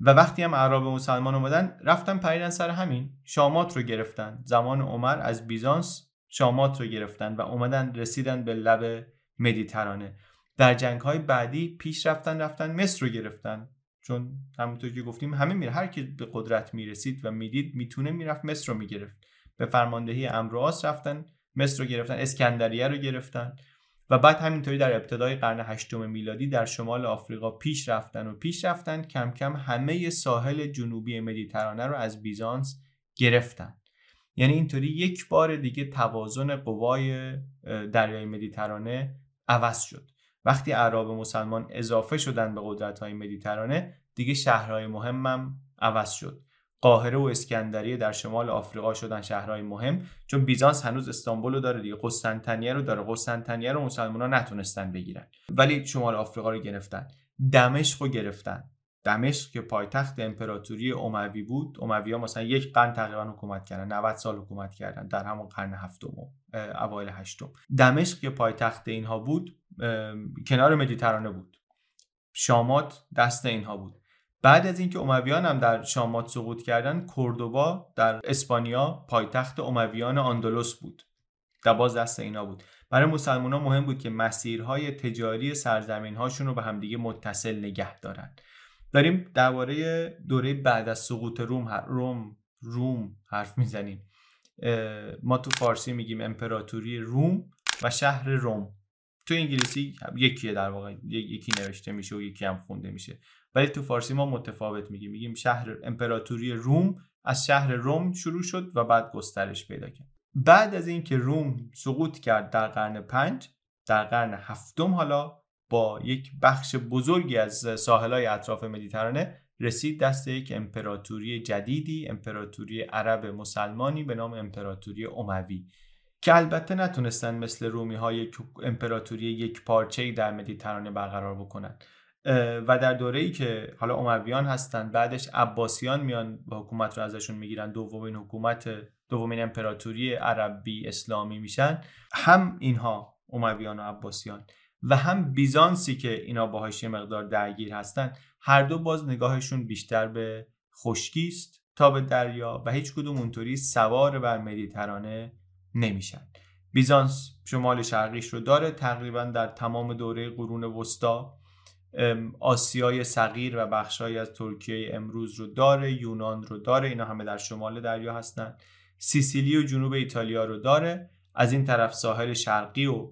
Speaker 1: و وقتی هم اعراب مسلمان اومدن رفتن پریدن سر همین. شامات رو گرفتن. زمان عمر از بیزانس شامات رو گرفتن و اومدن رسیدن به لب مدیترانه. در جنگ های بعدی پیش رفتن رفتن مصر رو گرفتن. چون همونطور که گفتیم همه میره. هر کی به قدرت می‌رسید و می‌دید می‌تونه می‌رفت مصر رو می‌گرفت. به فرماندهی امروز رفتن. مصر رو گرفتن اسکندریه رو گرفتن. و بعد همینطوری در ابتدای قرن هشتم میلادی در شمال آفریقا پیش رفتن و پیش رفتن کم کم همه ساحل جنوبی مدیترانه رو از بیزانس گرفتن. یعنی اینطوری یک بار دیگه توازن قوای دریای مدیترانه عوض شد. وقتی اعراب مسلمان اضافه شدن به قدرت های مدیترانه دیگه شهرهای مهمم عوض شد. قاهره و اسکندریه در شمال آفریقا شدن شهرهای مهم چون بیزانس هنوز استانبول رو داره دیگه. قسطنطنیه رو داره. قسطنطنیه رو مسلمان ها نتونستن بگیرن. ولی شمال آفریقا رو گرفتن. دمشق رو گرفتن. دمشق که پایتخت امپراتوری اموی بود. اموی ها مثلا یک قرن تقریبا حکومت کردن. 90 سال حکومت کردن در همون قرن هفتم و اوایل هشتم. دمشق که پایتخت اینها بود کنار مدیترانه بود. شامات دست اینها بود. بعد از اینکه امویان هم در شامات سقوط کردن کوردوبا در اسپانیا پایتخت امویان آندلوس بود باز دست اینا بود. برای مسلمان ها مهم بود که مسیرهای تجاری سرزمین هاشون رو به همدیگه متصل نگه دارن. داریم درباره دوره بعد از سقوط روم روم روم حرف می‌زنیم. ما تو فارسی میگیم امپراتوری روم و شهر روم. تو انگلیسی یکیه در واقع یکی نوشته میشه و یکی هم خونده میشه. ولی تو فارسی ما متفاوت میگیم. میگیم شهر امپراتوری روم از شهر روم شروع شد و بعد گسترش پیدا کرد. بعد از اینکه روم سقوط کرد در قرن پنج در قرن هفتم حالا با یک بخش بزرگی از ساحلهای اطراف مدیترانه رسید دست یک امپراتوری جدیدی امپراتوری عرب مسلمانی به نام امپراتوری اموی که البته نتونستن مثل رومی های امپراتوری یک پارچه در مدیترانه برقرار بکنن. و در دوره ای که حالا امویان هستن بعدش عباسیان میان و حکومت رو ازشون می‌گیرن دومین حکومت دومین امپراتوری عربی اسلامی میشن. هم اینها امویان و عباسیان و هم بیزانسی که اینا باهاش یه مقدار درگیر هستن هر دو باز نگاهشون بیشتر به خشکی است تا به دریا و هیچ کدوم اونطوری سوار بر مدیترانه نمیشن. بیزانس شمال شرقیش رو داره تقریبا در تمام دوره قرون وسطا. آسیای صغیر و بخشهایی از ترکیه امروز رو داره یونان رو داره اینا همه در شمال دریا هستن. سیسیلی و جنوب ایتالیا رو داره. از این طرف ساحل شرقی و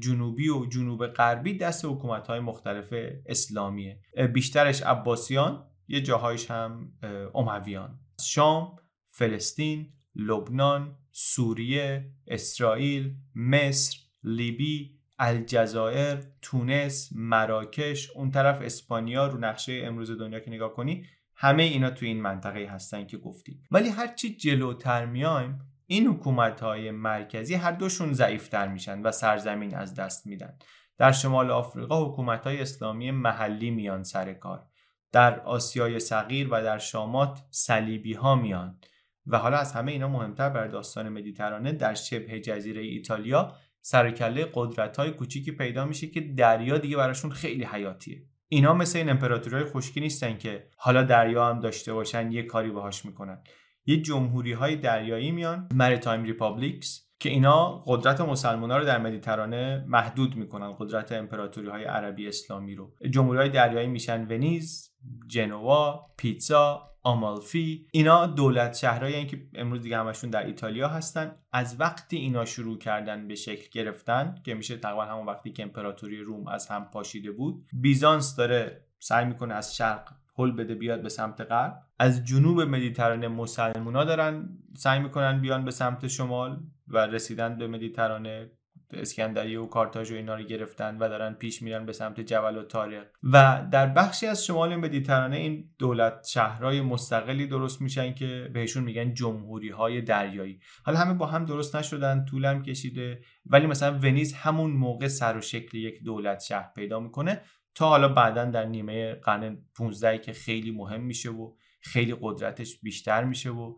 Speaker 1: جنوبی و جنوب غربی دست حکومت های مختلف اسلامیه. بیشترش عباسیان یه جاهایش هم امویان. شام فلسطین لبنان سوریه اسرائیل مصر لیبی الجزایر تونس مراکش اون طرف اسپانیا رو نقشه امروز دنیا که نگاه کنی همه اینا تو این منطقه هستن که گفتیم ولی هرچی جلوتر میایم این حکومت های مرکزی هر دوشون ضعیفتر میشن و سرزمین از دست میدن. در شمال آفریقا حکومت های اسلامی محلی میان سر کار. در آسیای صغیر و در شامات صلیبی ها میان. و حالا از همه اینا مهمتر برا داستان مدیترانه در شبه جزیره ایتالیا سر و کله قدرت های کوچیکی پیدا میشه که دریا دیگه براشون خیلی حیاتیه. اینا مثل این امپراتوری خشکی نیستن که حالا دریا هم داشته باشن یه کاری باهاش می‌کنن. یه جمهوری های دریایی میان maritime republics که اینا قدرت مسلمان ها رو در مدیترانه محدود می‌کنن قدرت امپراتوری های عربی اسلامی رو. جمهوری های دریایی میشن ونیز جنوا پیتزا آمالفی اینا دولت شهرهایی که امروز دیگه همشون در ایتالیا هستن. از وقتی اینا شروع کردن به شکل گرفتن که میشه تقریبا همون وقتی که امپراتوری روم از هم پاشیده بود بیزانس داره سعی می‌کنه از شرق هل بده بیاد به سمت غرب. از جنوب مدیترانه مسلمونا دارن سعی می‌کنن بیان به سمت شمال و رسیدن به مدیترانه اسکندریه و کارتاژ و اینا رو گرفتن و دارن پیش میرن به سمت جبل و تاریق و در بخشی از شمال مدیترانه این دولت شهرهای مستقلی درست میشن که بهشون میگن جمهوری های دریایی. حالا همه با هم درست نشدن طولم کشیده ولی مثلا ونیز همون موقع سر و شکل یک دولت شهر پیدا می‌کنه تا حالا بعدا در نیمه قرن 15 که خیلی مهم میشه و خیلی قدرتش بیشتر میشه و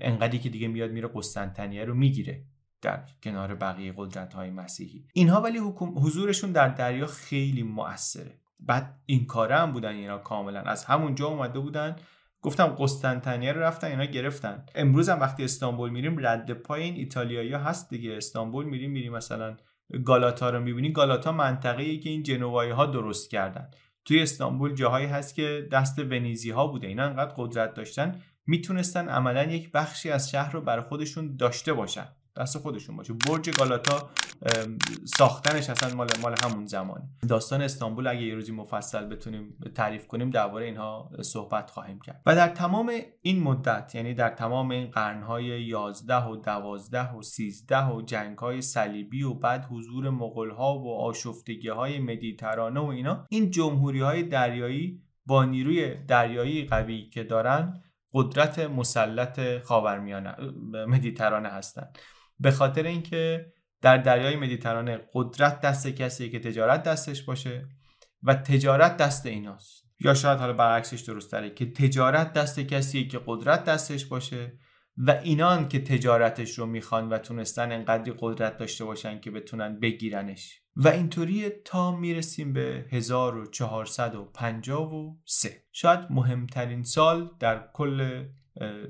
Speaker 1: انقدری که دیگه میاد میره قسطنطنیه رو می‌گیره. در کنار بقیه قدرت های مسیحی. اینها ولی حضورشون در دریا خیلی مؤثره. بعد این کاره هم بودن اینا کاملا. از همونجا اومده بودن. گفتم قسطنطنیه رو رفتن اینا گرفتن. امروز هم وقتی استانبول میریم رد پای این ایتالیایی هست دیگه. استانبول میریم میریم مثلا گالاتا رو می‌بینی. گالاتا منطقه ای که این جنوایی ها درست کردن. توی استانبول جاهایی هست که دست ونیزی ها بوده. اینا انقدر قدرت داشتن می‌تونستن عملا یک بخشی از شهر رو بر خودشون داشته باشن. دست خودشون باشه. برج گالاتا ساختنش اصلا مال مال همون زمانه. داستان استانبول اگه یه روزی مفصل بتونیم تعریف کنیم درباره اینها صحبت خواهیم کرد. و در تمام این مدت یعنی در تمام این قرنهای 11 و 12 و 13 و جنگهای صلیبی و بعد حضور مغولها و آشفتگی های مدیترانه و اینا این جمهوری های دریایی با نیروی دریایی قوی که دارن قدرت مسلط خاورمیانه مدیترانه هستند به خاطر اینکه در دریای مدیترانه قدرت دست کسی که تجارت دستش باشه و تجارت دست ایناست. یا شاید حالا برعکسش درست داره که تجارت دست کسی که قدرت دستش باشه و اینان که تجارتش رو می‌خوان و تونستن انقدری قدرت داشته باشن که بتونن بگیرنش. و اینطوری تا می‌رسیم به 1453 شاید مهمترین سال در کل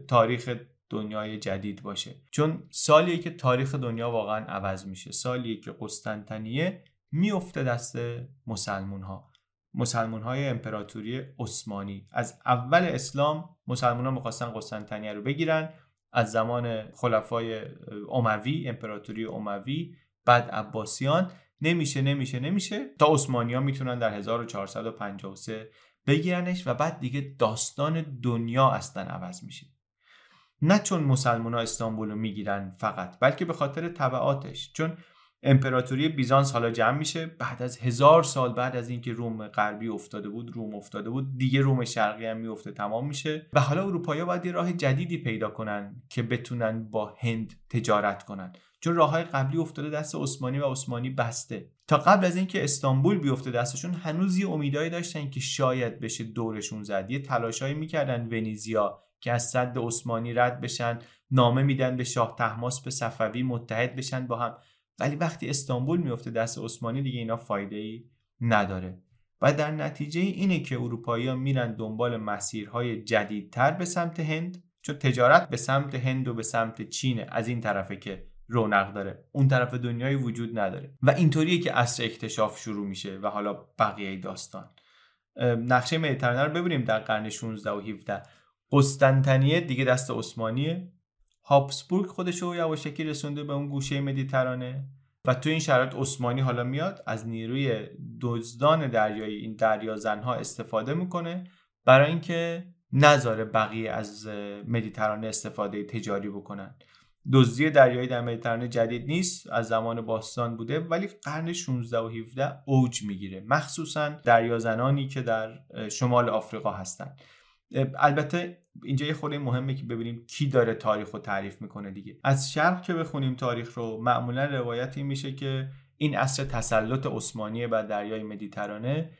Speaker 1: تاریخ دنیای جدید باشه. چون سالیه که تاریخ دنیا واقعا عوض میشه. سالیه که قسطنطنیه میفته دست مسلمون ها مسلمون های امپراتوری عثمانی. از اول اسلام مسلمان ها می‌خواستن قسطنطنیه رو بگیرن. از زمان خلفای اموی امپراتوری اموی بعد عباسیان. نمیشه نمیشه نمیشه. تا عثمانی ها می‌تونن در 1453 بگیرنش و بعد دیگه داستان دنیا اصلا عوض میشه. نه چون مسلمان ها استانبول رو می‌گیرن فقط بلکه به خاطر طبعاتش. چون امپراتوری بیزانس حالا جمع میشه بعد از هزار سال بعد از اینکه روم غربی افتاده بود روم افتاده بود دیگه روم شرقی هم میفته تمام میشه. و حالا اروپایی باید یه راه جدیدی پیدا کنن که بتونن با هند تجارت کنن. چون راه های قبلی افتاده دست عثمانی و عثمانی بسته. تا قبل از اینکه استانبول بیفته دستشون هنوز یه امیدایی داشتن که شاید بشه دورشون زد. یه تلاشایی می‌کردن ونیزیا که از صد عثمانی رد بشن نامه میدن به شاه تحماس به صفوی متحد بشن با هم. ولی وقتی استانبول میفته دست عثمانی دیگه اینا فایده ای نداره. و در نتیجه اینه که اروپایی ها میرن دنبال مسیرهای جدیدتر به سمت هند چون تجارت به سمت هند و به سمت چین از این طرفه که رونق داره. اون طرف دنیای وجود نداره. و اینطوریه که عصر اکتشاف شروع میشه و حالا بقیه داستان. نقشه مدیترانه رو ببینیم در قرن 16 و 17 قسطنطنیه دیگه دست عثمانیه. هابسبورگ خودش رو یواشکی رسونده به اون گوشه مدیترانه و تو این شرایط عثمانی حالا میاد از نیروی دزدان دریایی این دریازنها استفاده می‌کنه برای اینکه نذاره بقیه از مدیترانه استفاده تجاری بکنن. دزدی دریایی در مدیترانه جدید نیست از زمان باستان بوده ولی قرن 16 و 17 اوج می‌گیره. مخصوصا دریازنانی که در شمال آفریقا هستند البته اینجا یه خورده مهمه که ببینیم کی داره تاریخ رو تعریف می‌کنه دیگه. از شرق که بخونیم تاریخ رو معمولا روایتی میشه که این عصر تسلط عثمانی بر دریای مدیترانه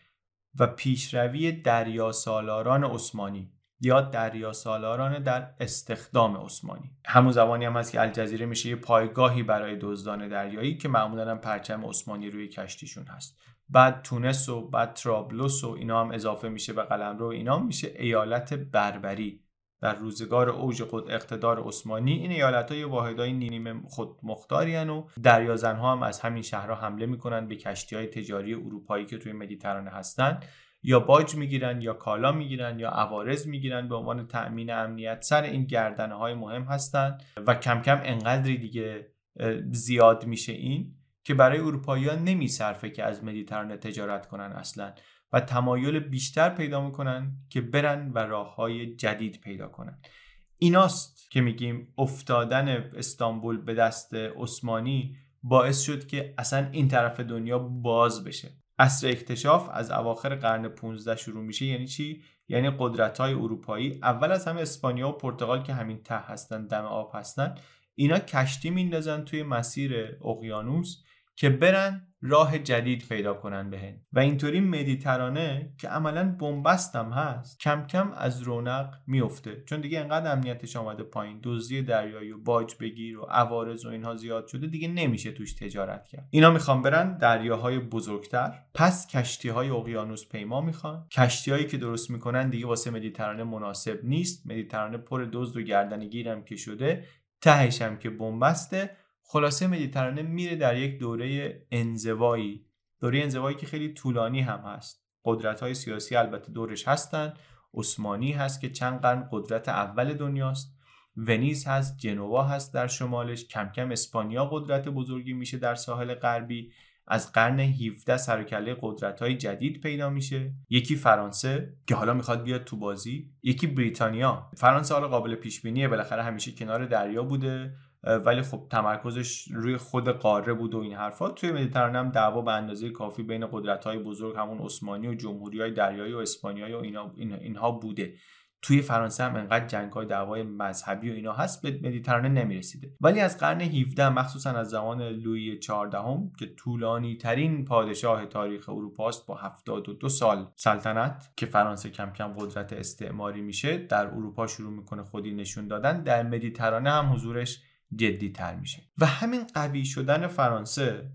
Speaker 1: و پیشروی دریا سالاران عثمانی یا دریا سالاران در استخدام عثمانی. همون زمانی هم هست که الجزیره میشه یه پایگاهی برای دزدان دریایی که معمولا هم پرچم عثمانی روی کشتیشون هست. بعد تونس و بعد ترابلوس و اینا هم اضافه میشه به قلمرو اینا میشه ایالت بربری. در روزگار اوج خود اقتدار عثمانی این ایالت های واحد های نیمه خود مختاری و دریازن ها هم از همین شهرها حمله می‌کنن به کشتی های تجاری اروپایی که توی مدیترانه هستن یا باج می‌گیرن یا کالا می‌گیرن یا عوارض می‌گیرن به عنوان تأمین امنیت سر این گردنه های مهم هستند. و کم کم انقدری دیگه زیاد میشه این. که برای اروپایی ها نمیصرفه که از مدیترانه تجارت کنن اصلا و تمایل بیشتر پیدا می‌کنن که برن و راه های جدید پیدا کنن. ایناست که میگیم افتادن استانبول به دست عثمانی باعث شد که اصلا این طرف دنیا باز بشه. اصر اکتشاف از اواخر قرن 15 شروع میشه یعنی چی؟ یعنی قدرت های اروپایی اول از همه اسپانیا و پرتغال که همین ته هستن دم آب هستن اینا کشتی میندازن توی مسیر اقیانوس که برن راه جدید پیدا کنن به هند و اینطوری مدیترانه که عملا بنبست هم هست کم کم از رونق میفته. چون دیگه انقدر امنیتش آمده پایین دزدی دریایی و باج بگیر و عوارض و اینها زیاد شده دیگه نمیشه توش تجارت کرد. اینا می‌خوان برن دریاهای بزرگتر. پس کشتی های اقیانوس پیما می‌خوان. کشتی هایی که درست می‌کنن دیگه واسه مدیترانه مناسب نیست. مدیترانه پر دزد و گردنگیرم که شده تهش هم که بنبسته. خلاصه مدیترانه میره در یک دوره انزوایی. دوره انزوایی که خیلی طولانی هم هست. قدرت های سیاسی البته دورش هستن. عثمانی هست که چند قرن قدرت اول دنیاست. ونیز هست جنوا هست در شمالش. کم کم اسپانیا قدرت بزرگی میشه در ساحل غربی. از قرن 17 سرکله قدرت های جدید پیدا میشه. یکی فرانسه که حالا می‌خواد بیاد تو بازی. یکی بریتانیا. فرانسه حالا قابل پیش بینیه بالاخره همیشه کنار دریا بوده. ولی خب تمرکزش روی خود قاره بود و این حرفا. توی مدیترانه هم دعوا به اندازه کافی بین قدرت های بزرگ همون عثمانی و جمهوری های دریایی و اسپانیایی و اینا اینها بوده. توی فرانسه هم انقدر جنگ های دعوای مذهبی و اینا هست به مدیترانه نمی‌رسیده. ولی از قرن 17 مخصوصا از زمان لویی 14 هم که طولانی ترین پادشاه تاریخ اروپا است با 72 سال سلطنت که فرانسه کم کم قدرت استعماری میشه در اروپا شروع می‌کنه خودی نشون دادن. در مدیترانه هم حضورش جدی تر میشه. و همین قوی شدن فرانسه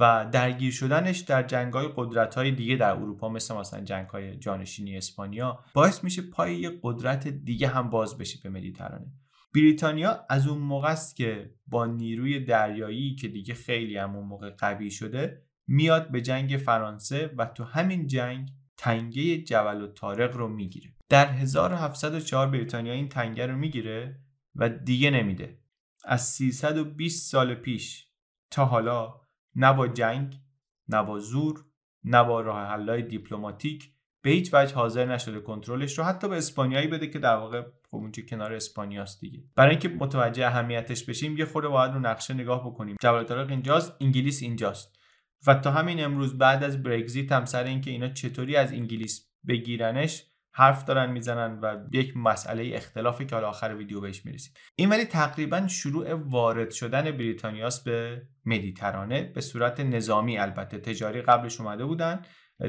Speaker 1: و درگیر شدنش در جنگ های قدرت های دیگه در اروپا مثل مثلا جنگ های جانشینی اسپانیا باعث میشه پای یه قدرت دیگه هم باز بشه به مدیترانه. بریتانیا از اون موقع است که با نیروی دریایی که دیگه خیلی هم اون موقع قوی شده میاد به جنگ فرانسه و تو همین جنگ تنگه جبل و تارق رو می‌گیره. در 1704 بریتانیا این تنگه رو می‌گیره و دیگه نمیده. از 320 سال پیش. تا حالا نه با جنگ نه با زور نه با راه حلای دیپلماتیک به هیچ وجه حاضر نشده کنترلش رو حتی به اسپانیایی بده که در واقع خب اونجا کنار اسپانیاست دیگه. برای اینکه متوجه اهمیتش بشیم یه خورده باید رو نقشه نگاه بکنیم. جبل طارق اینجاست انگلیس اینجاست. و تا همین امروز بعد از برگزیت هم سر اینکه اینا چطوری از انگلیس بگیرنش حرف دارن می‌زنن و یک مسئله اختلافی که حالا آخر ویدیو بهش می‌رسیم. این ولی تقریبا شروع وارد شدن بریتانیاست به مدیترانه به صورت نظامی البته. تجاری قبلش اومده بودن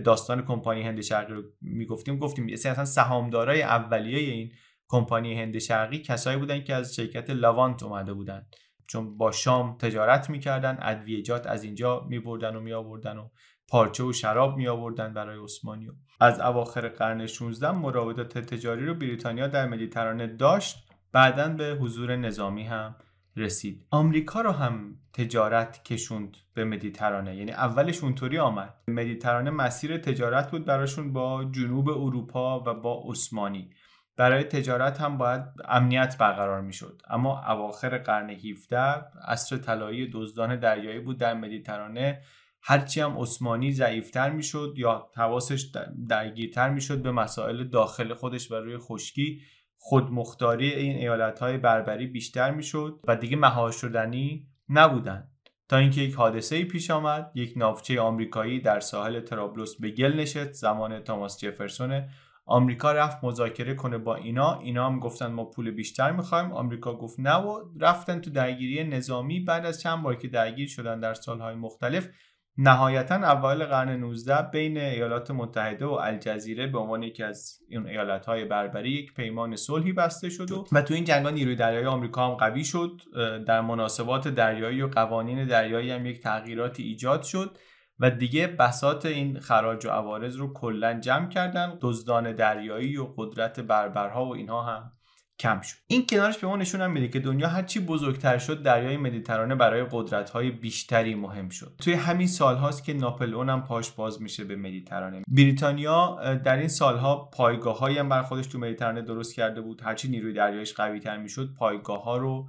Speaker 1: داستان کمپانی هند شرقی رو می‌گفتیم گفتیم اصلا سهامدارای اولیه این کمپانی هند شرقی کسایی بودن که از شرکت لاوانت اومده بودن. چون با شام تجارت می‌کردن ادویجات از اینجا میبردن و میآوردن و پارچه و شراب می آوردن برای عثمانی از اواخر قرن 16 مراودات تجاری رو بریتانیا در مدیترانه داشت بعدا به حضور نظامی هم رسید. آمریکا رو هم تجارت کشوند به مدیترانه یعنی اولش اونطوری آمد. مدیترانه مسیر تجارت بود براشون با جنوب اروپا و با عثمانی. برای تجارت هم باید امنیت برقرار می‌شد. اما اواخر قرن 17 عصر طلایی دزدان دریایی بود در مدیترانه هرچی هم عثمانی ضعیفتر می‌شد یا حواسش درگیرتر می‌شد به مسائل داخل خودش و روی خشکی خودمختاری این ایالت های بربری بیشتر می‌شد و دیگه مهار شدنی نبودن. تا اینکه یک حادثه پیش آمد یک ناوچه آمریکایی در ساحل ترابلوس به گل نشست. زمان تاماس جفرسون آمریکا رفت مذاکره کنه با اینا. اینا هم گفتن ما پول بیشتر می‌خوایم. آمریکا گفت نه و رفتن تو درگیری نظامی بعد از چند بار که درگیر شدن در سالهای مختلف نهایتا اوایل قرن 19 بین ایالات متحده و الجزیره به عنوان یکی از این ایالت های بربری یک پیمان صلحی بسته شد و, و تو این جنگا نیروی دریایی آمریکا هم قوی شد. در مناسبات دریایی و قوانین دریایی هم یک تغییراتی ایجاد شد و دیگه بسات این خراج و عوارض رو کلا جمع کردن. دزدان دریایی و قدرت بربرها و اینها هم کم شد. این کنارش به ما نشون میده که دنیا هرچی بزرگتر شد دریای مدیترانه برای قدرت های بیشتری مهم شد. توی همین سال هاست که ناپلئون هم پاش باز میشه به مدیترانه. بریتانیا در این سالها پایگاه هم بر خودش تو مدیترانه درست کرده بود. هرچی نیروی دریایش قوی تر می‌شد پایگاه ها رو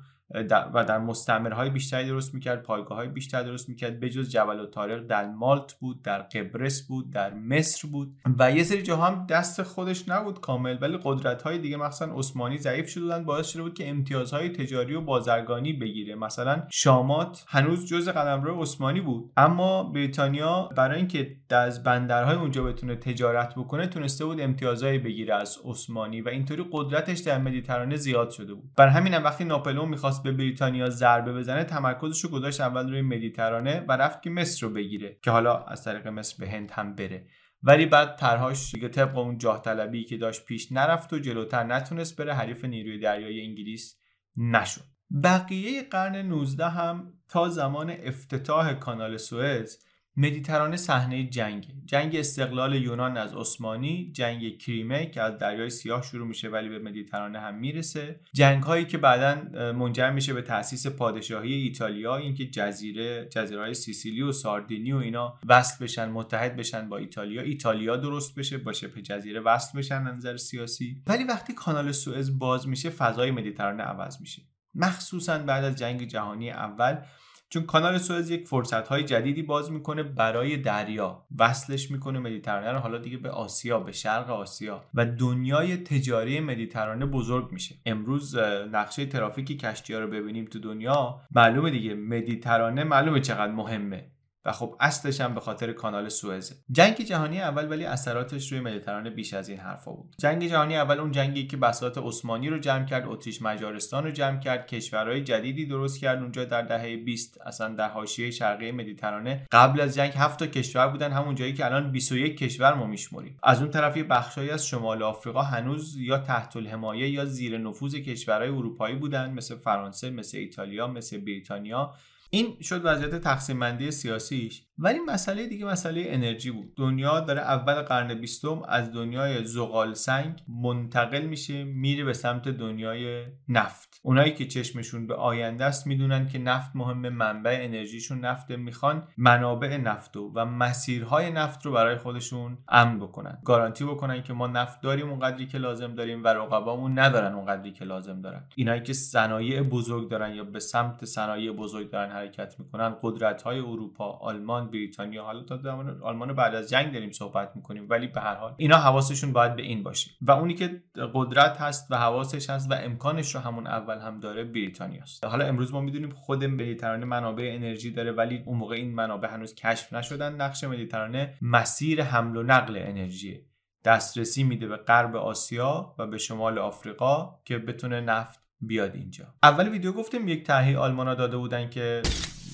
Speaker 1: و در مستعمرهای بیشتری درست می‌کرد پایگاه های بیشتر درست می‌کرد. بجز جبل و تارق در مالت بود در قبرس بود در مصر بود. و یه سری جاها هم دست خودش نبود کامل ولی قدرت های دیگه مثلا عثمانی ضعیف شده بودن باعث شده بود که امتیازهای تجاری و بازرگانی بگیره. مثلا شامات هنوز جز قلمرو عثمانی بود اما بریتانیا برای اینکه از بندرهای اونجا بتونه تجارت بکنه تونسته بود امتیازهایی بگیره از عثمانی و اینطوری قدرتش در مدیترانه زیاد شده بود. بر همین هم وقتی ناپلئون می‌خواست به بریتانیا ضربه بزنه تمرکزش رو گذاشت اول روی مدیترانه و رفت که مصر رو بگیره که حالا از طریق مصر به هند هم بره. ولی بعد طرحهاش دیگه طبق اون جاه طلبی که داشت پیش نرفت و جلوتر نتونست بره حریف نیروی دریایی انگلیس نشد. بقیه قرن 19 هم تا زمان افتتاح کانال سوئز مدیترانه صحنه جنگ جنگ استقلال یونان از عثمانی جنگ کریمه که از دریای سیاه شروع میشه ولی به مدیترانه هم می‌رسه. جنگ هایی که بعدا منجر میشه به تاسیس پادشاهی ایتالیا اینکه جزیره جزیره های سیسیلی و ساردینی و اینا وصل بشن متحد بشن با ایتالیا. ایتالیا درست بشه با شبه جزیره وصل بشن نظر سیاسی. ولی وقتی کانال سوئز باز میشه فضای مدیترانه عوض میشه. مخصوصا بعد از جنگ جهانی اول چون کانال سوئز یک فرصت های جدیدی باز می‌کنه برای دریا. وصلش می‌کنه مدیترانه رو حالا دیگه به آسیا به شرق آسیا. و دنیای تجاری مدیترانه بزرگ میشه. امروز نقشه ترافیکی کشتی ها رو ببینیم تو دنیا. معلومه دیگه مدیترانه معلومه چقدر مهمه. و خب اصلش هم به خاطر کانال سوئز جنگ جهانی اول ولی اثراتش روی مدیترانه بیش از این حرفا بود. جنگ جهانی اول اون جنگی که بساط عثمانی رو جمع کرد اتریش مجارستان رو جمع کرد کشورهای جدیدی درست کرد اونجا در دهه 20 اصلا در حاشیه شرقی مدیترانه قبل از جنگ 7 تا کشور بودن همون جایی که الان 21 کشور ما میشمریم. از اون طرف یه بخشایی از شمال آفریقا هنوز یا تحت الحمایه یا زیر نفوذ کشورهای اروپایی بودن مثل فرانسه مثل ایتالیا مثل بریتانیا. این شد وضعیت تقسیم بندی سیاسیش؟ ولی مسئله دیگه مسئله انرژی بود. دنیا داره اول قرن بیستم از دنیای زغال سنگ منتقل میشه میره به سمت دنیای نفت. اونایی که چشمشون به آینده است می‌دونن که نفت مهمه منبع انرژیشون. نفته می‌خوان منابع نفت و مسیرهای نفت رو برای خودشون امن بکنن. گارانتی بکنن که ما نفت داریم اونقدری که لازم داریم و رقبامون ندارن اونقدری که لازم دارن. اینایی که صنایع بزرگ دارن یا به سمت صنایع بزرگ دارن حرکت می‌کنن قدرت های اروپا آلمان بریتانیا. حالا تا زمان آلمان بعد از جنگ داریم صحبت می‌کنیم ولی به هر حال اینا حواسشون باید به این باشه. و اونی که قدرت هست و حواسش هست و امکانش رو همون اول هم داره بریتانیاست. حالا امروز ما می‌دونیم خود مدیترانه منابع انرژی داره ولی اون موقع این منابع هنوز کشف نشدن. نقش مدیترانه مسیر حمل و نقل انرژی دسترسی میده به غرب آسیا و به شمال آفریقا که بتونه نفت بیاد اینجا. اول ویدیو گفتیم یک طرحی آلمانا داده بودن که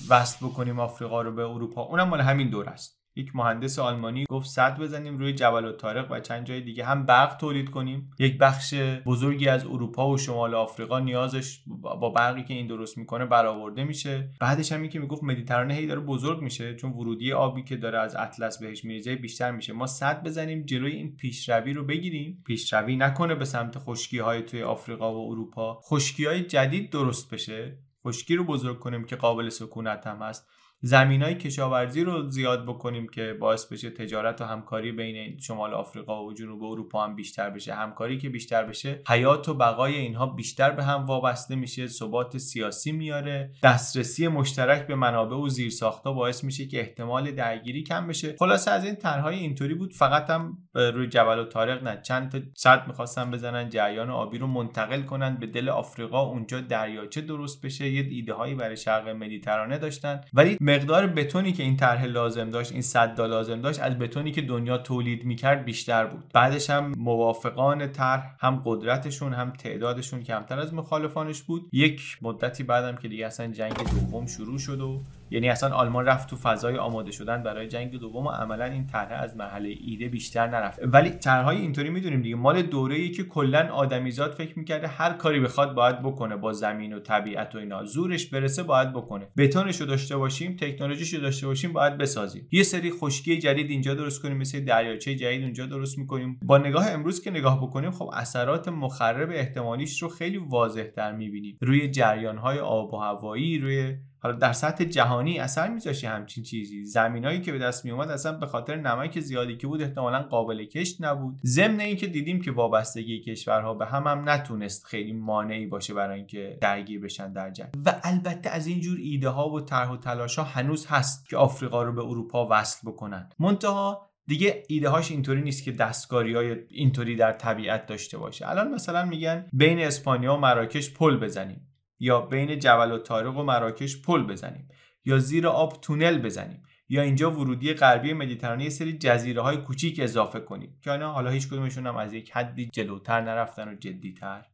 Speaker 1: وصل بکنیم آفریقا رو به اروپا. اونم مال همین دور است. یک مهندس آلمانی گفت صد بزنیم روی جبل و تارق و چند جای دیگه هم برق تولید کنیم. یک بخش بزرگی از اروپا و شمال آفریقا نیازش با برقی که این درست می‌کنه برآورده میشه. بعدش هم که می‌گفت مدیترانه هی داره بزرگ میشه چون ورودی آبی که داره از اطلس بهش میریزه بیشتر میشه. ما صد بزنیم جلوی این پیشروی رو بگیریم. پیشروی نکنه به سمت خشکی های توی آفریقا و اروپا. خشکی های جدید درست بشه. خشکی رو بزرگ کنیم که قابل سکونت هم هست. زمین های کشاورزی رو زیاد بکنیم که باعث بشه تجارت و همکاری بین شمال آفریقا و جنوب اروپا هم بیشتر بشه. همکاری که بیشتر بشه حیات و بقای اینها بیشتر به هم وابسته میشه ثبات سیاسی میاره دسترسی مشترک به منابع و زیرساختا باعث میشه که احتمال درگیری کم بشه. خلاصه از این طرحهای اینطوری بود فقط هم روی جبل و تارق نه. چند تا صد می‌خواستن بزنن جریان آبی رو منتقل کنن به دل آفریقا اونجا دریاچه درست بشه یه ایده هایی برای شرق مدیترانه داشتن. ولی مقدار بتونی که این طرح لازم داشت این صد لازم داشت از بتونی که دنیا تولید می‌کرد بیشتر بود. بعدش هم موافقان طرح هم قدرتشون هم تعدادشون کمتر از مخالفانش بود. یک مدتی بعدم که دیگه اصلا جنگ دوم شروع شد و یعنی اصلا آلمان رفت تو فضای آماده شدن برای جنگ دوم و عملا این طرح از محله ایده بیشتر نرفت. ولی طرحهای اینطوری می‌دونیم دیگه. مال دوره‌ای که کلا آدمیزاد فکر می‌کرده هر کاری بخواد باید بکنه. با زمین و طبیعت و اینا. زورش برسه باید بکنه. بتونش رو داشته باشیم تکنولوژیش رو داشته باشیم باید بسازیم. یه سری خشکی جدید اینجا درست کنیم. مثل دریاچه جدید اونجا درست می‌کنیم. با نگاه امروز که نگاه بکنیم خب اثرات مخرب احتمالیش رو خیلی واضح در می‌بینیم. روی جریان های آب و هوایی روی حالا در سطح جهانی اثر میذاشی همچین چیزی؟ زمینایی که به دست میومد اصلا به خاطر نمک زیادی که بود احتمالا قابل کشت نبود. ضمن اینکه دیدیم که وابستگی کشورها به هم هم نتونست خیلی مانعی باشه برای اینکه درگیر بشن در جنگ. و البته از اینجور ایده ها و طرح و تلاش ها هنوز هست که آفریقا رو به اروپا وصل بکنن. منتها دیگه ایده هاش اینطوری نیست که دستکاری های اینطوری در طبیعت داشته باشه. الان مثلا میگن بین اسپانیا و مراکش پل بزنیم. یا بین جبل و تارق و مراکش پل بزنیم یا زیر آب تونل بزنیم یا اینجا ورودی غربی مدیترانه یه سری جزیره های کوچیک اضافه کنیم که اینا حالا هیچ کدومشون هم از یک حدی جلوتر نرفتن و جدیتر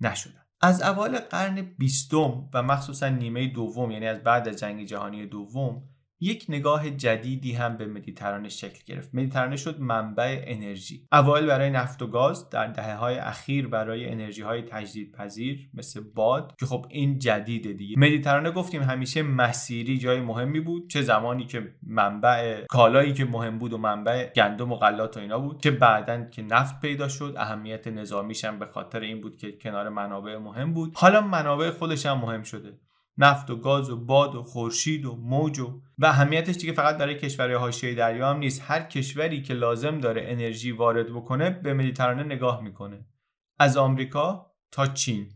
Speaker 1: نشدن. از اوایل قرن بیستم و مخصوصا نیمه دوم یعنی از بعد از جنگ جهانی دوم یک نگاه جدیدی هم به مدیترانه شکل گرفت. مدیترانه شد منبع انرژی. اوایل برای نفت و گاز در دهه های اخیر برای انرژی های تجدیدپذیر مثل باد که خب این جدیده دیگه. مدیترانه گفتیم همیشه مسیری جای مهمی بود چه زمانی که منبع کالایی که مهم بود و منبع گندم و غلات و اینا بود که بعدا که نفت پیدا شد. اهمیت نظامیش هم به خاطر این بود که کنار منابع مهم بود. حالا منابع خودش هم مهم شده. نفت و گاز و باد و خورشید و موج و و اهمیتش دیگه فقط برای کشورهای حاشیه دریا هم نیست. هر کشوری که لازم داره انرژی وارد بکنه به مدیترانه نگاه می‌کنه. از آمریکا تا چین.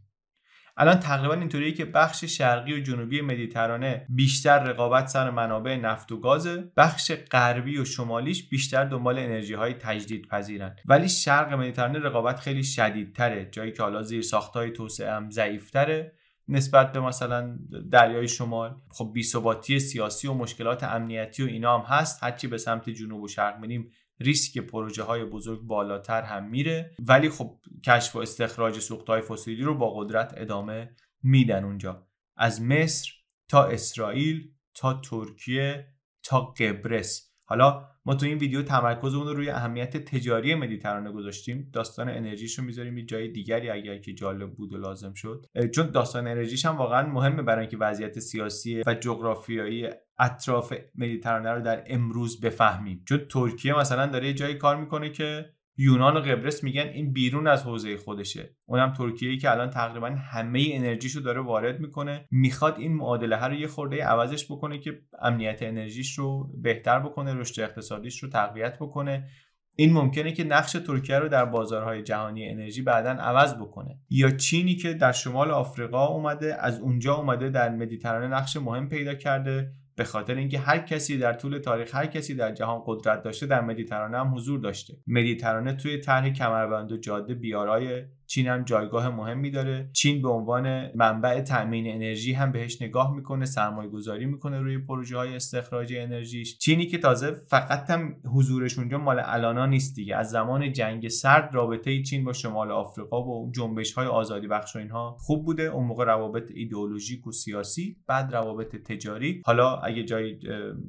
Speaker 1: الان تقریبا اینطوریه که بخش شرقی و جنوبی مدیترانه بیشتر رقابت سر منابع نفت و گازه بخش غربی و شمالیش بیشتر دنبال انرژی های تجدید پذیرن ولی شرق مدیترانه رقابت خیلی شدیدتره. جایی که حالا زیر ساختای توسعه هم ضعیفتره. نسبت به مثلا دریای شمال. خب بیثباتی سیاسی و مشکلات امنیتی و اینا هم هست. هرچی به سمت جنوب و شرق میریم ریسک پروژه های بزرگ بالاتر هم میره. ولی خب کشف و استخراج سوخت های فسیلی رو با قدرت ادامه میدن اونجا. از مصر تا اسرائیل تا ترکیه تا قبرس. حالا ما تو این ویدیو تمرکزمون رو روی اهمیت تجاری مدیترانه گذاشتیم. داستان انرژیش رو می‌ذاریم یه جای دیگری اگر که جالب بود و لازم شد. چون داستان انرژیش هم واقعا مهمه برای اینکه وضعیت سیاسی و جغرافیایی اطراف مدیترانه رو در امروز بفهمیم. چون ترکیه مثلا داره یه جایی کار می‌کنه که یونان و قبرس میگن این بیرون از حوزه خودشه. اونم ترکیه ای که الان تقریبا همه انرژیشو داره وارد می‌کنه. می‌خواد این معادله ها رو یه خورده عوضش بکنه که امنیت انرژیش رو بهتر بکنه رشد اقتصادیش رو تقویت بکنه. این ممکنه که نقش ترکیه رو در بازارهای جهانی انرژی بعدا عوض بکنه. یا چینی که در شمال آفریقا اومده از اونجا اومده در مدیترانه نقش مهم پیدا کرده. به خاطر اینکه هر کسی در طول تاریخ هر کسی در جهان قدرت داشته در مدیترانه هم حضور داشته. مدیترانه توی طرح کمربند و جاده بیارای چین هم جایگاه مهمی داره. چین به عنوان منبع تامین انرژی هم بهش نگاه می‌کنه سرمایه گذاری می‌کنه روی پروژه های استخراج انرژیش. چینی که تازه فقط هم حضورش اونجا مال الانا نیست دیگه. از زمان جنگ سرد رابطه چین با شمال آفریقا و جنبش های آزادی بخش و اینها خوب بوده. اون موقع روابط ایدئولوژیک و سیاسی بعد روابط تجاری. حالا اگه جای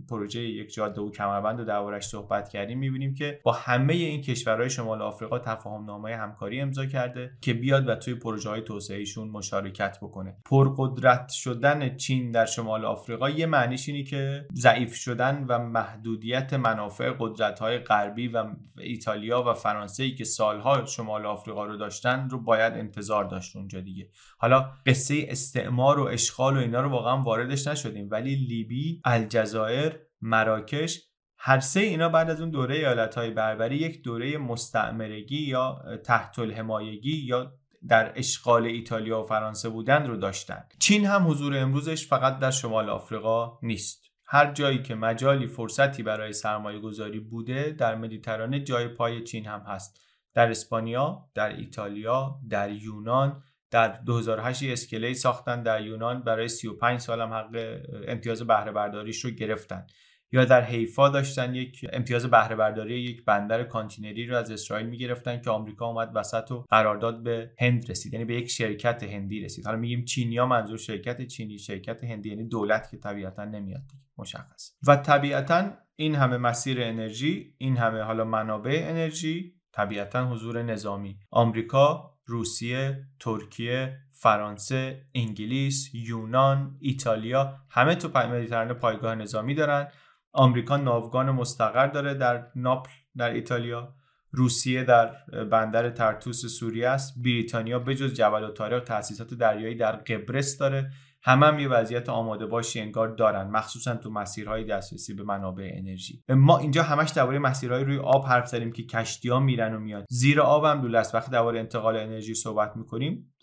Speaker 1: پروژه یک جاده و کمربند و دربارش صحبت کردیم می‌بینیم که با همه این کشورهای شمال آفریقا تفاهم نامه همکاری امضا کرده. که بیاد و توی پروژه های توسعهشون مشارکت بکنه. پرقدرت شدن چین در شمال آفریقا یه معنیش اینی که ضعیف شدن و محدودیت منافع قدرت های غربی و ایتالیا و فرانسه ای که سالها شمال آفریقا رو داشتن رو باید انتظار داشت اونجا دیگه. حالا قصه استعمار و اشغال و اینا رو واقعا واردش نشدیم ولی لیبی الجزایر مراکش هر سه اینا بعد از اون دوره ایالت های بربری یک دوره مستعمرگی یا تحت الحمایگی یا در اشغال ایتالیا و فرانسه بودن رو داشتن. چین هم حضور امروزش فقط در شمال آفریقا نیست. هر جایی که مجالی فرصتی برای سرمایه گذاری بوده در مدیترانه جای پای چین هم هست. در اسپانیا، در ایتالیا، در یونان در 2008 اسکله ساختن در یونان برای 35 سال هم حق امتیاز بهره برداریش رو گرفتن. یا در حیفا داشتن یک امتیاز بهره برداری یک بندر کانتینری رو از اسرائیل می‌گرفتن که آمریکا اومد وسط و قرارداد به هند رسید. یعنی به یک شرکت هندی رسید. حالا میگیم چینیا منظور شرکت چینی شرکت هندی یعنی دولت که طبیعتا نمیاد مشخص. و طبیعتا این همه مسیر انرژی این همه حالا منابع انرژی طبیعتا حضور نظامی. آمریکا روسیه ترکیه فرانسه انگلیس یونان ایتالیا همه تو مدیترانه پایگاه نظامی دارن. آمریکا ناوگان مستقر داره در ناپل در ایتالیا. روسیه در بندر ترتوس سوریه است. بریتانیا بجز جبل و تاریخ تاسیسات دریایی در قبرس داره. همه هم یه وضعیت آماده باشی انگار دارن مخصوصا تو مسیرهای دسترسی به منابع انرژی. ما اینجا همش درباره مسیرهای روی آب حرف زدیم که کشتی ها میرن و میاد. زیر آب هم لوله است وقتی درباره انتقال انرژی صحبت می‌کنیم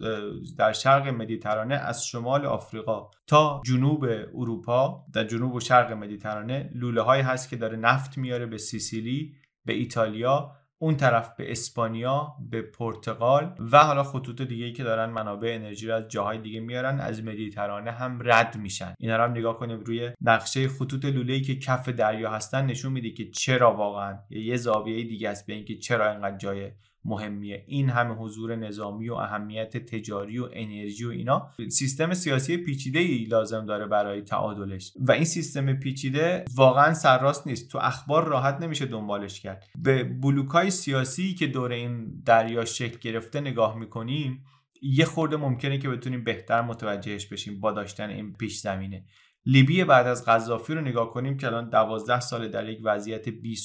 Speaker 1: در شرق مدیترانه از شمال آفریقا تا جنوب اروپا در جنوب و شرق مدیترانه لوله های هست که داره نفت میاره به سیسیلی به ایتالیا اون طرف به اسپانیا به پرتغال و حالا خطوط دیگه که دارن منابع انرژی رو از جاهای دیگه میارن از مدیترانه هم رد میشن. اینا رو هم نگاه کنیم روی نقشه خطوط لوله ای که کف دریا هستن نشون میده که چرا واقعا یه زاویه دیگه است به اینکه چرا اینقدر جای مهمیه. این همه حضور نظامی و اهمیت تجاری و انرژی و اینا سیستم سیاسی پیچیده ای لازم داره برای تعادلش. و این سیستم پیچیده واقعا سرراست نیست. تو اخبار راحت نمیشه دنبالش کرد. به بلوکای سیاسی که دور این دریا شکل گرفته نگاه می‌کنیم یه خورده ممکنه که بتونیم بهتر متوجهش بشیم با داشتن این پیش زمینه. لیبی بعد از قذافی رو نگاه کنیم که الان دوازده سال در یک وضعیت بی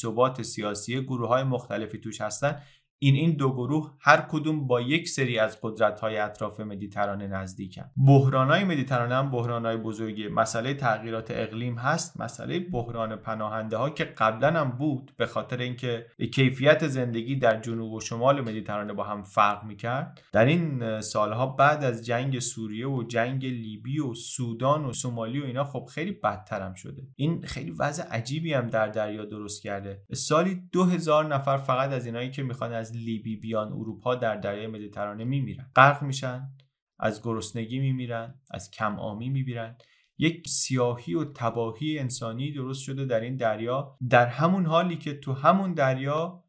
Speaker 1: سیاسی گروه های مختلفی توش هستن. این این دو گروه هر کدوم با یک سری از قدرت های اطراف مدیترانه نزدیکن. بحران های مدیترانه هم بحران های بزرگی مسئله تغییرات اقلیم هست مسئله بحران پناهنده ها که قبلا هم بود به خاطر اینکه کیفیت زندگی در جنوب و شمال مدیترانه با هم فرق می‌کرد. در این سالها بعد از جنگ سوریه و جنگ لیبی و سودان و سومالی و اینا خب خیلی بدتر هم شده. این خیلی وضع عجیبی هم در دریا درست کرده. سالی دو هزار نفر فقط از اینایی که می‌خوان از لیبی بیان اروپا در دریای مدیترانه میمیرن. غرق میشن از گرسنگی میمیرن از کم آمی میمیرن یک سیاهی و تباهی انسانی درست شده در این دریا در همون حالی که تو همون دریا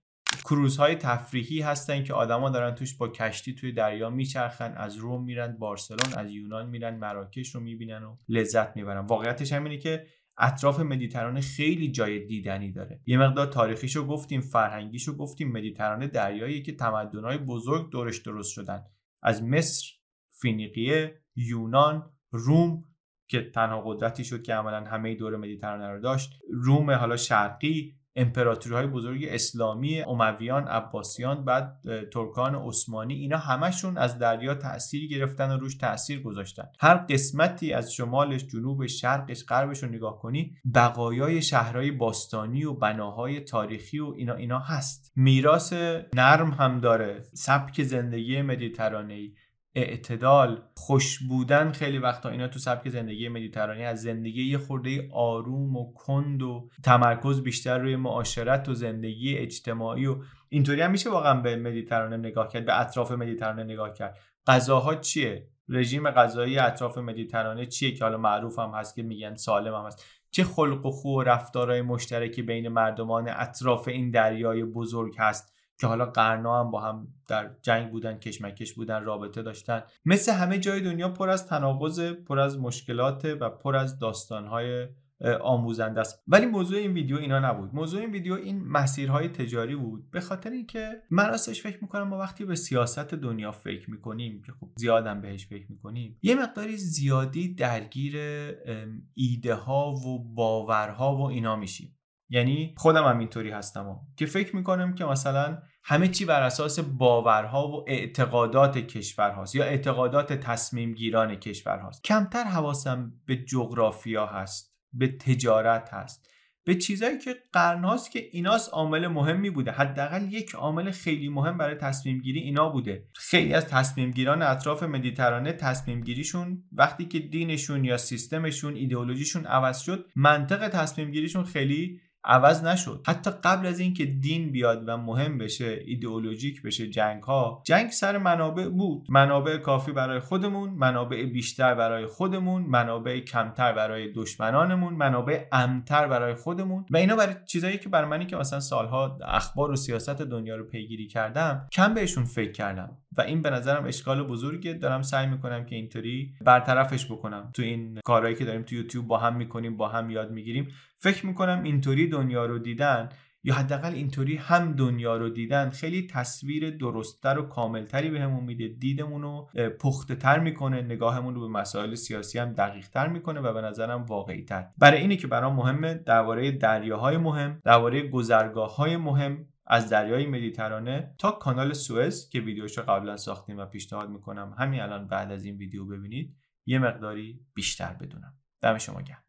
Speaker 1: کروزهای تفریحی هستن که آدما دارن توش با کشتی توی دریا میچرخن از روم میرن بارسلون از یونان میرن مراکش رو می‌بینن و لذت می‌برن. واقعیتش همینه که اطراف مدیترانه خیلی جای دیدنی داره. یه مقدار تاریخیشو گفتیم فرهنگیشو گفتیم. مدیترانه دریایی که تمدنهای بزرگ دورش درست شدن. از مصر فینیقیه یونان روم که تنها قدرتی شد که عملا همه دور مدیترانه رو داشت روم حالا شرقی امپراتوری های بزرگ اسلامی امویان عباسیان بعد ترکان عثمانی اینا همشون از دریا تاثیر گرفتن و روش تاثیر گذاشتن. هر قسمتی از شمالش جنوبش شرقش غربش رو نگاه کنی بقایای شهرهای باستانی و بناهای تاریخی و اینا اینا هست. میراث نرم هم داره. سبک زندگی مدیترانه اعتدال خوش بودن خیلی وقتا اینا تو سبک زندگی مدیترانی از زندگی یه خورده آروم و کند و تمرکز بیشتر روی معاشرت و زندگی اجتماعی و اینطوری هم میشه واقعا به مدیترانه نگاه کرد به اطراف مدیترانه نگاه کرد. غذاها چیه؟ رژیم غذایی اطراف مدیترانه چیه که حالا معروف هم هست که میگن سالم هم هست؟ چه خلق و خو و رفتارهای مشترکی بین مردمان اطراف این دریای بزرگ هست؟ که حالا قرنا هم با هم در جنگ بودن کشمکش بودن رابطه داشتن. مثل همه جای دنیا پر از تناقض پر از مشکلات و پر از داستانهای آموزنده است. ولی موضوع این ویدیو اینا نبود. موضوع این ویدیو این مسیرهای تجاری بود. به خاطر اینکه من راستش فکر می‌کنم ما وقتی به سیاست دنیا فکر می‌کنیم که خب زیادم بهش فکر می‌کنیم یه مقداری زیادی درگیر ایده ها و باورها و اینا میشیم. یعنی خودم هم اینطوری هستم که فکر می‌کنم که مثلا همه چی بر اساس باورها و اعتقادات کشور هاست یا اعتقادات تصمیم گیران کشور هاست. کمتر حواسم به جغرافیا هست به تجارت هست به چیزایی که قرنهاست که ایناست عامل مهمی بوده. حداقل یک عامل خیلی مهم برای تصمیم گیری اینا بوده. خیلی از تصمیم گیران اطراف مدیترانه تصمیم گیریشون وقتی که دینشون یا سیستمشون ایدئولوژیشون عوض شد منطق تصمیم گیریشون خیلی عوض نشد. حتی قبل از اینکه دین بیاد و مهم بشه ایدئولوژیک بشه جنگ ها جنگ سر منابع بود. منابع کافی برای خودمون منابع بیشتر برای خودمون منابع کمتر برای دشمنانمون منابع امتر برای خودمون. و اینا برای چیزایی که برای منی که مثلا سالها اخبار و سیاست دنیا رو پیگیری کردم کم بهشون فکر کردم. و این به نظرم اشکال بزرگه دارم سعی می‌کنم که اینطوری برطرفش بکنم. تو این کارهایی که داریم تو یوتیوب با هم می‌کنیم با هم یاد می‌گیریم. فکر می‌کنم اینطوری دنیا رو دیدن یا حداقل اینطوری هم دنیا رو دیدن خیلی تصویر درستتر و کاملتری بهمون میده. دیدمون رو پخته تر می‌کنه نگاهمون رو به مسائل سیاسی هم دقیق تر می‌کنه و به نظرم واقعی تر برای اینه که برام مهمه درباره دریاهای مهم درباره گذرگاه های مهم از دریای مدیترانه تا کانال سوئز که ویدیوشو قبلا ساختیم و پیشنهاد می‌کنم همین الان بعد از این ویدیو ببینید. یه مقداری بیشتر بدونم. دم شما گرم.